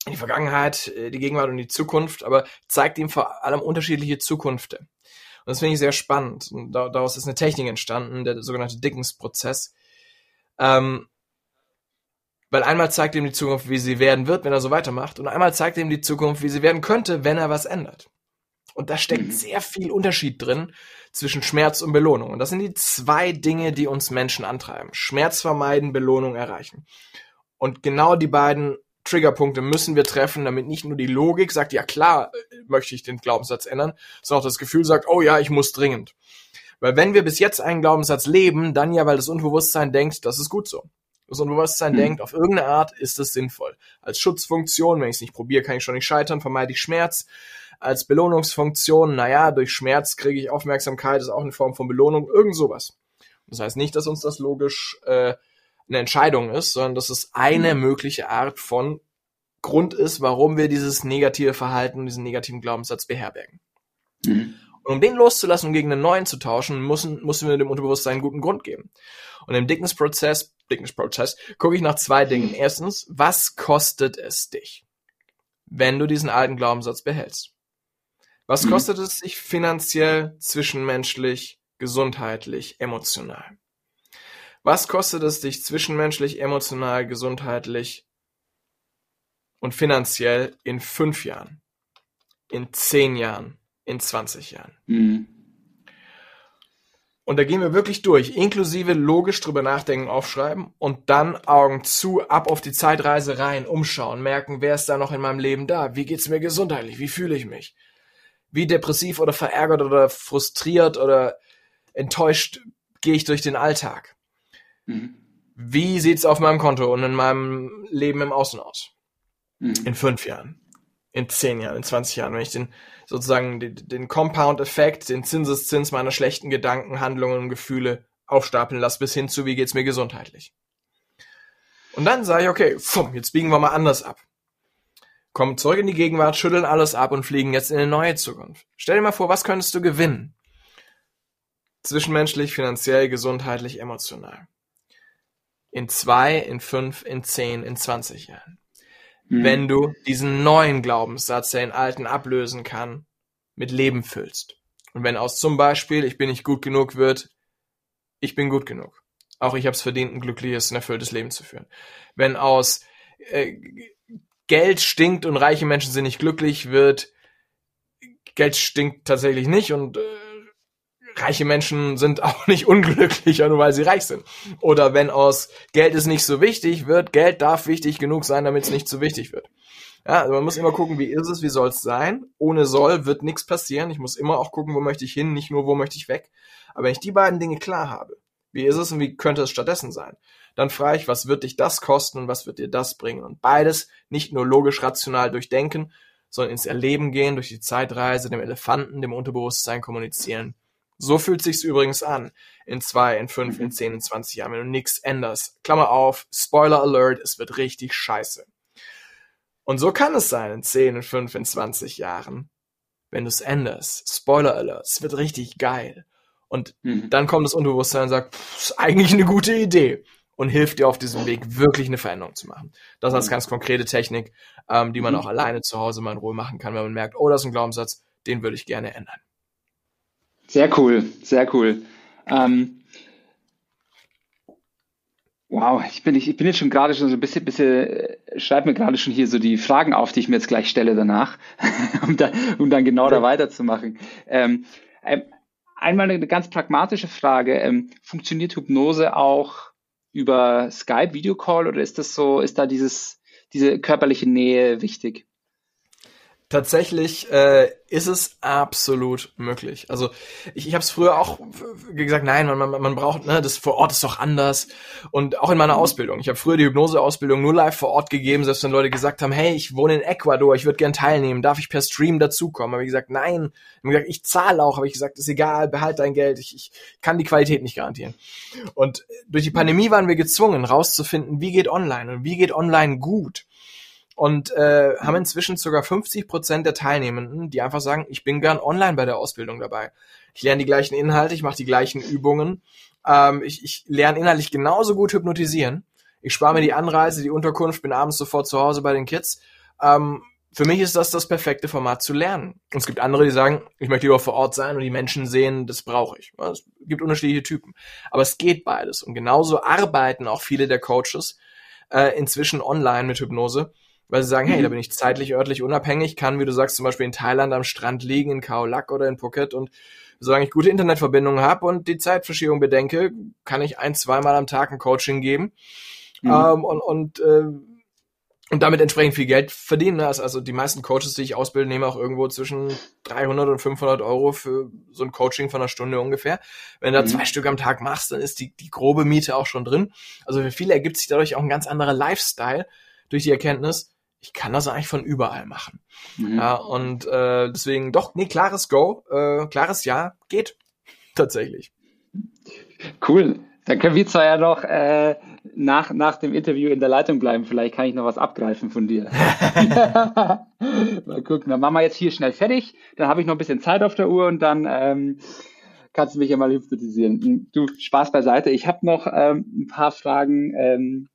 in die Vergangenheit, äh, die Gegenwart und die Zukunft, aber zeigt ihm vor allem unterschiedliche Zukünfte. Und das finde ich sehr spannend. Und daraus ist eine Technik entstanden, der sogenannte Dickens-Prozess. Ähm, weil einmal zeigt ihm die Zukunft, wie sie werden wird, wenn er so weitermacht, und einmal zeigt ihm die Zukunft, wie sie werden könnte, wenn er was ändert. Und da steckt mhm. sehr viel Unterschied drin zwischen Schmerz und Belohnung. Und das sind die zwei Dinge, die uns Menschen antreiben. Schmerz vermeiden, Belohnung erreichen. Und genau die beiden Triggerpunkte müssen wir treffen, damit nicht nur die Logik sagt, ja klar, äh, möchte ich den Glaubenssatz ändern, sondern auch das Gefühl sagt, oh ja, ich muss dringend. Weil wenn wir bis jetzt einen Glaubenssatz leben, dann ja, weil das Unbewusstsein denkt, das ist gut so das Unbewusstsein hm. denkt, auf irgendeine Art ist es sinnvoll. Als Schutzfunktion, wenn ich es nicht probiere, kann ich schon nicht scheitern, vermeide ich Schmerz. Als Belohnungsfunktion, naja, durch Schmerz kriege ich Aufmerksamkeit, ist auch eine Form von Belohnung, irgend sowas. Das heißt nicht, dass uns das logisch äh, eine Entscheidung ist, sondern dass es eine hm. mögliche Art von Grund ist, warum wir dieses negative Verhalten, diesen negativen Glaubenssatz beherbergen. Mhm. Und um den loszulassen und gegen einen neuen zu tauschen, müssen, müssen wir dem Unterbewusstsein einen guten Grund geben. Und im Dickens-Prozess Dickens-Prozess gucke ich nach zwei Dingen. Erstens, was kostet es dich, wenn du diesen alten Glaubenssatz behältst? Was mhm. kostet es sich finanziell, zwischenmenschlich, gesundheitlich, emotional? Was kostet es dich zwischenmenschlich, emotional, gesundheitlich und finanziell in fünf Jahren, in zehn Jahren, in 20 Jahren? Mhm. Und da gehen wir wirklich durch, inklusive logisch drüber nachdenken, aufschreiben und dann Augen zu, ab auf die Zeitreise rein, umschauen, merken, wer ist da noch in meinem Leben da? Wie geht's mir gesundheitlich? Wie fühle ich mich? Wie depressiv oder verärgert oder frustriert oder enttäuscht gehe ich durch den Alltag? Mhm. Wie sieht's auf meinem Konto und in meinem Leben im Außen aus? Mhm. In fünf Jahren, in zehn Jahren, in 20 Jahren, wenn ich den sozusagen den, den Compound-Effekt, den Zinseszins meiner schlechten Gedanken, Handlungen und Gefühle aufstapeln lasse, bis hin zu, wie geht's mir gesundheitlich. Und dann sage ich, okay, pfumm, jetzt biegen wir mal anders ab. Kommen zurück in die Gegenwart, schütteln alles ab und fliegen jetzt in eine neue Zukunft. Stell dir mal vor, was könntest du gewinnen? Zwischenmenschlich, finanziell, gesundheitlich, emotional. In zwei, in fünf, in zehn, in zwanzig Jahren. mhm. wenn du diesen neuen Glaubenssatz, der den alten ablösen kann, mit Leben füllst. Und wenn aus zum Beispiel, ich bin nicht gut genug wird, ich bin gut genug. Auch ich habe es verdient, ein glückliches und erfülltes Leben zu führen. Wenn aus äh, Geld stinkt und reiche Menschen sind nicht glücklich wird, Geld stinkt tatsächlich nicht und äh, reiche Menschen sind auch nicht unglücklicher, nur weil sie reich sind. Oder wenn aus Geld ist nicht so wichtig wird, Geld darf wichtig genug sein, damit es nicht so wichtig wird. Ja, also man muss immer gucken, wie ist es, wie soll es sein. Ohne soll wird nichts passieren. Ich muss immer auch gucken, wo möchte ich hin, nicht nur, wo möchte ich weg. Aber wenn ich die beiden Dinge klar habe, wie ist es und wie könnte es stattdessen sein, dann frage ich, was wird dich das kosten und was wird dir das bringen? Und beides nicht nur logisch rational durchdenken, sondern ins Erleben gehen, durch die Zeitreise, dem Elefanten, dem Unterbewusstsein kommunizieren. So fühlt sich's übrigens an. In zwei, in fünf, in zehn, in zwanzig Jahren, wenn du nichts änderst. Klammer auf, Spoiler Alert, es wird richtig scheiße. Und so kann es sein in 10, in 5, in 20 Jahren, wenn du es änderst. Spoiler Alert, es wird richtig geil. Und mhm. dann kommt das Unterbewusstsein und sagt, pff, ist eigentlich eine gute Idee und hilft dir auf diesem Weg wirklich eine Veränderung zu machen. Das ist ganz konkrete Technik, ähm, die man mhm. auch alleine zu Hause mal in Ruhe machen kann, wenn man merkt, oh, das ist ein Glaubenssatz, den würde ich gerne ändern. Sehr cool, sehr cool. Ähm, Wow, ich bin, ich, ich bin jetzt schon gerade schon so ein bisschen, bisschen äh, schreibe mir gerade schon hier so die Fragen auf, die ich mir jetzt gleich stelle danach, um, da, um dann genau da weiterzumachen. Ähm, ähm, einmal eine ganz pragmatische Frage. Ähm, funktioniert Hypnose auch über Skype, Videocall oder ist das so, ist da dieses, diese körperliche Nähe wichtig? Tatsächlich äh, ist es absolut möglich. Also ich, ich habe es früher auch gesagt, nein, man, man, man braucht, ne, das vor Ort ist doch anders. Und auch in meiner Ausbildung. Ich habe früher die Hypnose-Ausbildung nur live vor Ort gegeben, selbst wenn Leute gesagt haben, hey, ich wohne in Ecuador, ich würde gern teilnehmen, darf ich per Stream dazukommen? Habe ich gesagt, nein. Hab ich gesagt, ich zahle auch, habe ich gesagt, ist egal, behalt dein Geld, ich, ich kann die Qualität nicht garantieren. Und durch die Pandemie waren wir gezwungen, rauszufinden, wie geht online und wie geht online gut und äh, haben inzwischen sogar 50 Prozent der Teilnehmenden, die einfach sagen, ich bin gern online bei der Ausbildung dabei. Ich lerne die gleichen Inhalte, ich mache die gleichen Übungen, ähm, ich, ich lerne inhaltlich genauso gut hypnotisieren. Ich spare mir die Anreise, die Unterkunft, bin abends sofort zu Hause bei den Kids. Ähm, für mich ist das das perfekte Format zu lernen. Und es gibt andere, die sagen, ich möchte lieber vor Ort sein und die Menschen sehen, das brauche ich. Es gibt unterschiedliche Typen. Aber es geht beides. Und genauso arbeiten auch viele der Coaches äh, inzwischen online mit Hypnose weil sie sagen, hey, da mhm. bin ich zeitlich, örtlich unabhängig, kann, wie du sagst, zum Beispiel in Thailand am Strand liegen, in Khao Lak oder in Phuket und solange ich gute Internetverbindungen habe und die Zeitverschiebung bedenke, kann ich ein, zweimal am Tag ein Coaching geben mhm. ähm, und, und, äh, und damit entsprechend viel Geld verdienen. Also, also die meisten Coaches, die ich ausbilde, nehmen auch irgendwo zwischen 300 und 500 Euro für so ein Coaching von einer Stunde ungefähr. Wenn du da mhm. zwei Stück am Tag machst, dann ist die, die grobe Miete auch schon drin. Also für viele ergibt sich dadurch auch ein ganz anderer Lifestyle durch die Erkenntnis, ich kann das eigentlich von überall machen. Mhm. Ja, und äh, deswegen doch, nee, klares Go, äh, klares Ja, geht. Tatsächlich. Cool. Dann können wir zwar ja noch äh, nach, nach dem Interview in der Leitung bleiben. Vielleicht kann ich noch was abgreifen von dir. Mal gucken. Dann machen wir jetzt hier schnell fertig. Dann habe ich noch ein bisschen Zeit auf der Uhr und dann ähm, kannst du mich ja mal hypnotisieren. Du, Spaß beiseite. Ich habe noch ähm, ein paar Fragen, ähm,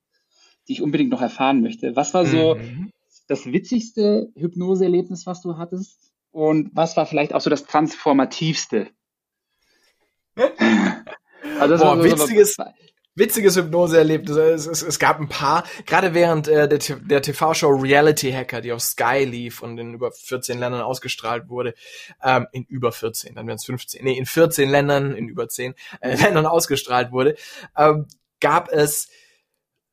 die ich unbedingt noch erfahren möchte. Was war so mhm das witzigste Hypnoseerlebnis, was du hattest? Und was war vielleicht auch so das transformativste? also Boah, so, witziges, so witziges Hypnoseerlebnis. Es, es, es gab ein paar, gerade während äh, der, der TV-Show Reality Hacker, die auf Sky lief und in über 14 Ländern ausgestrahlt wurde, ähm, in über 14, dann wären es 15, nee, in 14 Ländern, in über 10 äh, Ländern ausgestrahlt wurde, ähm, gab es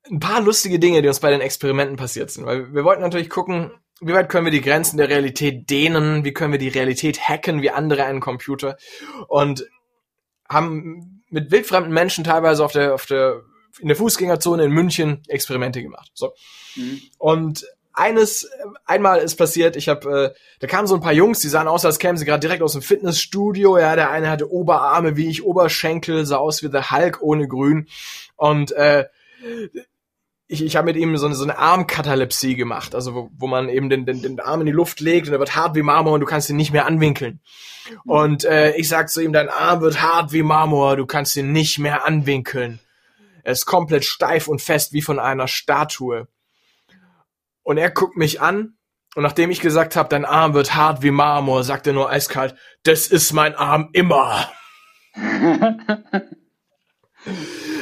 ein paar lustige Dinge, die uns bei den Experimenten passiert sind. Weil wir wollten natürlich gucken, wie weit können wir die Grenzen der Realität dehnen, wie können wir die Realität hacken wie andere einen Computer und haben mit wildfremden Menschen teilweise auf der, auf der, in der Fußgängerzone in München Experimente gemacht. So. Mhm. Und eines, einmal ist passiert, ich habe, äh, da kamen so ein paar Jungs, die sahen aus, als kämen sie gerade direkt aus dem Fitnessstudio. Ja, der eine hatte Oberarme wie ich, Oberschenkel, sah aus wie der Hulk ohne Grün. Und äh, ich, ich habe mit ihm so eine, so eine Armkatalepsie gemacht, also wo, wo man eben den, den, den Arm in die Luft legt und er wird hart wie Marmor und du kannst ihn nicht mehr anwinkeln. Und äh, ich sag zu ihm, dein Arm wird hart wie Marmor, du kannst ihn nicht mehr anwinkeln. Er ist komplett steif und fest wie von einer Statue. Und er guckt mich an und nachdem ich gesagt habe, dein Arm wird hart wie Marmor, sagt er nur eiskalt, das ist mein Arm immer.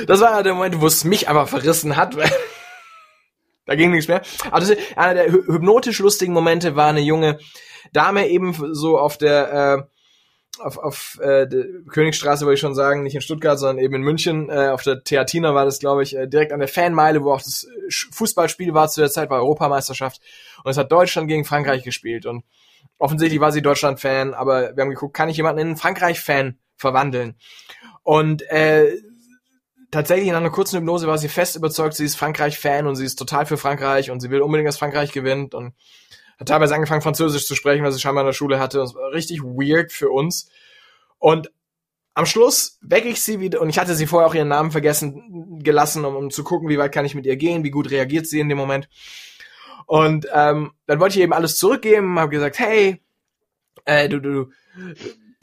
das war der Moment, wo es mich einfach verrissen hat, weil da ging nichts mehr. Also einer der hypnotisch lustigen Momente war eine junge Dame eben so auf der äh, auf, auf äh, Königstraße würde ich schon sagen, nicht in Stuttgart, sondern eben in München, äh, auf der Theatina war das, glaube ich, äh, direkt an der Fanmeile, wo auch das äh, Fußballspiel war zu der Zeit, war Europameisterschaft. Und es hat Deutschland gegen Frankreich gespielt. Und offensichtlich war sie Deutschland-Fan, aber wir haben geguckt, kann ich jemanden in einen Frankreich-Fan verwandeln? Und äh, tatsächlich in einer kurzen Hypnose war sie fest überzeugt, sie ist Frankreich-Fan und sie ist total für Frankreich und sie will unbedingt, dass Frankreich gewinnt und hat teilweise angefangen, Französisch zu sprechen, was sie scheinbar in der Schule hatte. Das war richtig weird für uns. Und am Schluss wecke ich sie wieder, und ich hatte sie vorher auch ihren Namen vergessen gelassen, um, um zu gucken, wie weit kann ich mit ihr gehen, wie gut reagiert sie in dem Moment. Und ähm, dann wollte ich eben alles zurückgeben, habe gesagt, hey, äh, du, du, du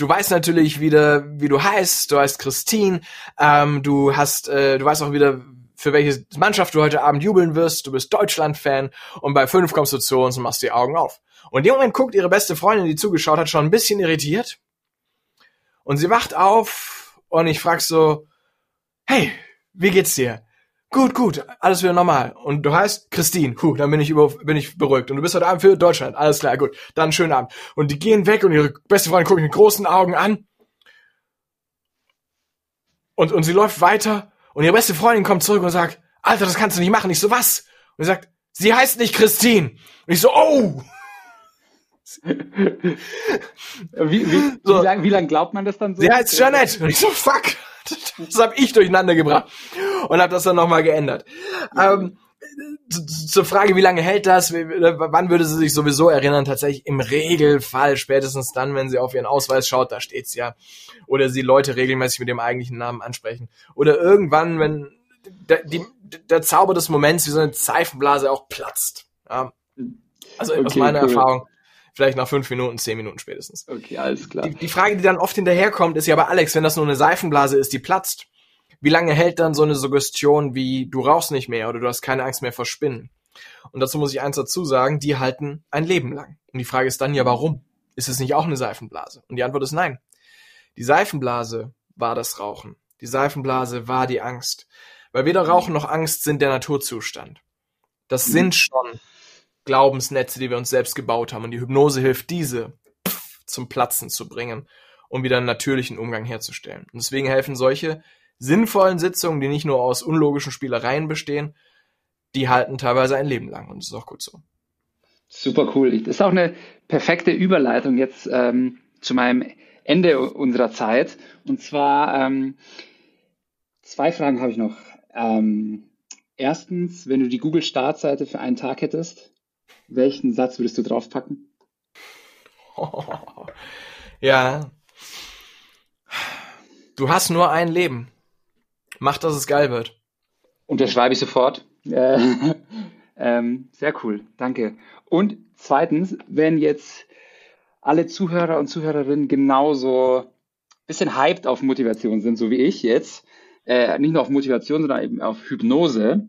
weißt natürlich wieder, wie du heißt, du heißt Christine, ähm, du hast, äh, du weißt auch wieder, für welche Mannschaft du heute Abend jubeln wirst. Du bist Deutschland-Fan und bei fünf kommst du zu uns und machst die Augen auf. Und in dem Moment guckt ihre beste Freundin, die zugeschaut hat, schon ein bisschen irritiert. Und sie wacht auf und ich frag so, hey, wie geht's dir? Gut, gut, alles wieder normal. Und du heißt Christine. Puh, dann bin ich über, bin ich beruhigt. Und du bist heute Abend für Deutschland. Alles klar, gut. Dann schönen Abend. Und die gehen weg und ihre beste Freundin guckt mit großen Augen an. Und, und sie läuft weiter und ihre beste Freundin kommt zurück und sagt, Alter, das kannst du nicht machen. Ich so, was? Und sie sagt, sie heißt nicht Christine. Und ich so, oh! wie, wie, so. wie lange wie lang glaubt man das dann so? Sie heißt Jeanette. Und ich so, fuck! Das habe ich durcheinander gebracht. Und habe das dann nochmal geändert. Ähm, zur Frage, wie lange hält das? Wann würde sie sich sowieso erinnern? Tatsächlich im Regelfall, spätestens dann, wenn sie auf ihren Ausweis schaut, da steht's ja. Oder sie Leute regelmäßig mit dem eigentlichen Namen ansprechen. Oder irgendwann, wenn der, die, der Zauber des Moments wie so eine Seifenblase auch platzt. Ja. Also okay, aus meiner cool. Erfahrung, vielleicht nach fünf Minuten, zehn Minuten spätestens. Okay, alles klar. Die, die Frage, die dann oft hinterherkommt, ist ja aber Alex, wenn das nur eine Seifenblase ist, die platzt, wie lange hält dann so eine Suggestion wie du rauchst nicht mehr oder du hast keine Angst mehr vor Spinnen? Und dazu muss ich eins dazu sagen, die halten ein Leben lang. Und die Frage ist dann ja, warum? Ist es nicht auch eine Seifenblase? Und die Antwort ist nein. Die Seifenblase war das Rauchen. Die Seifenblase war die Angst. Weil weder Rauchen noch Angst sind der Naturzustand. Das mhm. sind schon Glaubensnetze, die wir uns selbst gebaut haben. Und die Hypnose hilft, diese zum Platzen zu bringen, um wieder einen natürlichen Umgang herzustellen. Und deswegen helfen solche sinnvollen Sitzungen, die nicht nur aus unlogischen Spielereien bestehen, die halten teilweise ein Leben lang und das ist auch gut so. Super cool. Das ist auch eine perfekte Überleitung jetzt ähm, zu meinem Ende unserer Zeit. Und zwar ähm, zwei Fragen habe ich noch. Ähm, erstens, wenn du die Google-Startseite für einen Tag hättest, welchen Satz würdest du draufpacken? Oh, ja. Du hast nur ein Leben. Mach, dass es geil wird. Unterschreibe ich sofort. Äh, ähm, sehr cool, danke. Und zweitens, wenn jetzt alle Zuhörer und Zuhörerinnen genauso ein bisschen hyped auf Motivation sind, so wie ich jetzt, äh, nicht nur auf Motivation, sondern eben auf Hypnose,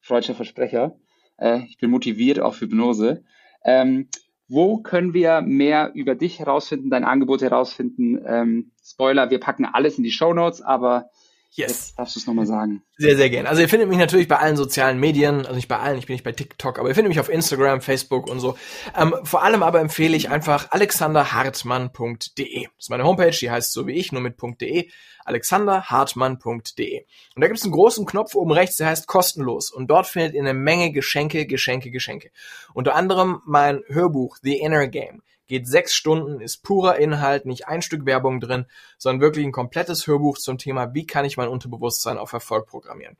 freudscher Versprecher, äh, ich bin motiviert auf Hypnose, ähm, wo können wir mehr über dich herausfinden, dein Angebot herausfinden? Ähm, Spoiler, wir packen alles in die Show Notes, aber Yes. Jetzt darfst du es nochmal sagen. Sehr, sehr gern. Also ihr findet mich natürlich bei allen sozialen Medien, also nicht bei allen, ich bin nicht bei TikTok, aber ihr findet mich auf Instagram, Facebook und so. Ähm, vor allem aber empfehle ich einfach alexanderhartmann.de. Das ist meine Homepage, die heißt so wie ich, nur mit .de, alexanderhartmann.de. Und da gibt es einen großen Knopf oben rechts, der heißt kostenlos. Und dort findet ihr eine Menge Geschenke, Geschenke, Geschenke. Unter anderem mein Hörbuch The Inner Game geht sechs Stunden, ist purer Inhalt, nicht ein Stück Werbung drin, sondern wirklich ein komplettes Hörbuch zum Thema, wie kann ich mein Unterbewusstsein auf Erfolg programmieren.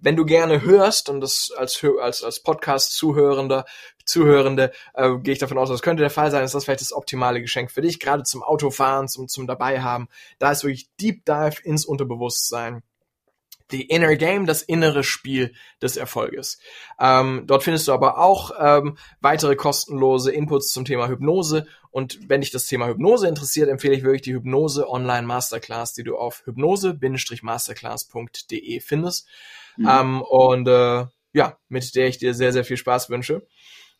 Wenn du gerne hörst und das als, als, als Podcast-Zuhörender, Zuhörende, äh, gehe ich davon aus, das könnte der Fall sein, ist das vielleicht das optimale Geschenk für dich, gerade zum Autofahren, zum, zum dabei haben. Da ist wirklich Deep Dive ins Unterbewusstsein The Inner Game, das innere Spiel des Erfolges. Ähm, dort findest du aber auch ähm, weitere kostenlose Inputs zum Thema Hypnose. Und wenn dich das Thema Hypnose interessiert, empfehle ich wirklich die Hypnose Online Masterclass, die du auf hypnose-masterclass.de findest. Mhm. Ähm, und äh, ja, mit der ich dir sehr, sehr viel Spaß wünsche.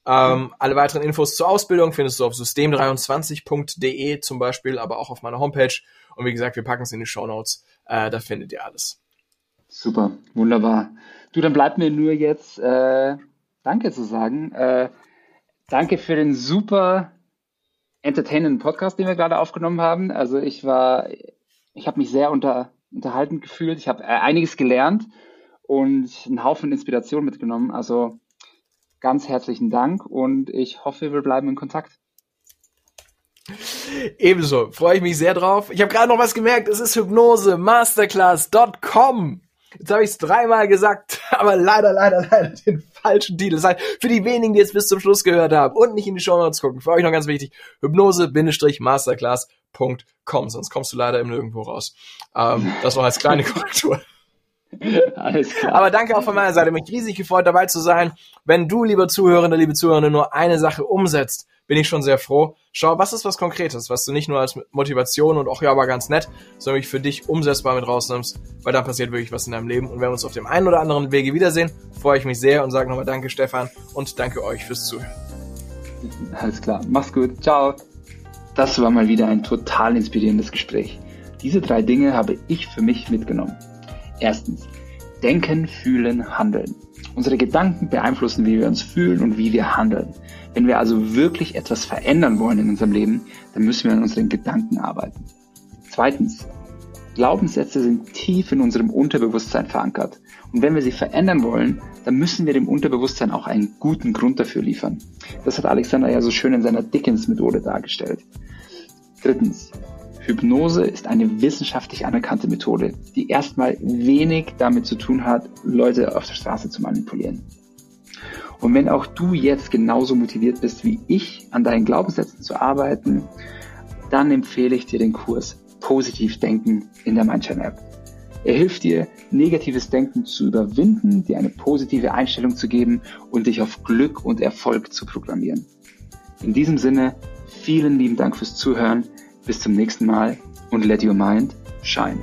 Ähm, alle weiteren Infos zur Ausbildung findest du auf system23.de zum Beispiel, aber auch auf meiner Homepage. Und wie gesagt, wir packen es in die Show Notes. Äh, da findet ihr alles. Super, wunderbar. Du, dann bleibt mir nur jetzt äh, Danke zu sagen. Äh, danke für den super entertainenden Podcast, den wir gerade aufgenommen haben. Also ich war, ich habe mich sehr unter, unterhalten gefühlt. Ich habe äh, einiges gelernt und einen Haufen Inspiration mitgenommen. Also ganz herzlichen Dank und ich hoffe, wir bleiben in Kontakt. Ebenso, freue ich mich sehr drauf. Ich habe gerade noch was gemerkt, es ist Hypnose Masterclass.com. Jetzt habe ich es dreimal gesagt, aber leider, leider, leider den falschen Titel. Das heißt, für die wenigen, die jetzt bis zum Schluss gehört haben und nicht in die Show Notes gucken, für euch noch ganz wichtig, Hypnose-Masterclass.com, sonst kommst du leider im Nirgendwo raus. Ähm, das noch als kleine Korrektur. Alles klar. Aber danke auch von meiner Seite. Mich riesig gefreut, dabei zu sein. Wenn du, lieber Zuhörende, liebe Zuhörende, nur eine Sache umsetzt, bin ich schon sehr froh. Schau, was ist was Konkretes, was du nicht nur als Motivation und auch ja, aber ganz nett, sondern für dich umsetzbar mit rausnimmst, weil dann passiert wirklich was in deinem Leben. Und wenn wir uns auf dem einen oder anderen Wege wiedersehen, freue ich mich sehr und sage nochmal Danke, Stefan, und danke euch fürs Zuhören. Alles klar. Mach's gut. Ciao. Das war mal wieder ein total inspirierendes Gespräch. Diese drei Dinge habe ich für mich mitgenommen. Erstens, denken, fühlen, handeln. Unsere Gedanken beeinflussen, wie wir uns fühlen und wie wir handeln. Wenn wir also wirklich etwas verändern wollen in unserem Leben, dann müssen wir an unseren Gedanken arbeiten. Zweitens, Glaubenssätze sind tief in unserem Unterbewusstsein verankert. Und wenn wir sie verändern wollen, dann müssen wir dem Unterbewusstsein auch einen guten Grund dafür liefern. Das hat Alexander ja so schön in seiner Dickens-Methode dargestellt. Drittens, Hypnose ist eine wissenschaftlich anerkannte Methode, die erstmal wenig damit zu tun hat, Leute auf der Straße zu manipulieren. Und wenn auch du jetzt genauso motiviert bist wie ich, an deinen Glaubenssätzen zu arbeiten, dann empfehle ich dir den Kurs Positiv Denken in der Mindshine App. Er hilft dir, negatives Denken zu überwinden, dir eine positive Einstellung zu geben und dich auf Glück und Erfolg zu programmieren. In diesem Sinne, vielen lieben Dank fürs Zuhören. Bis zum nächsten Mal und let your mind shine.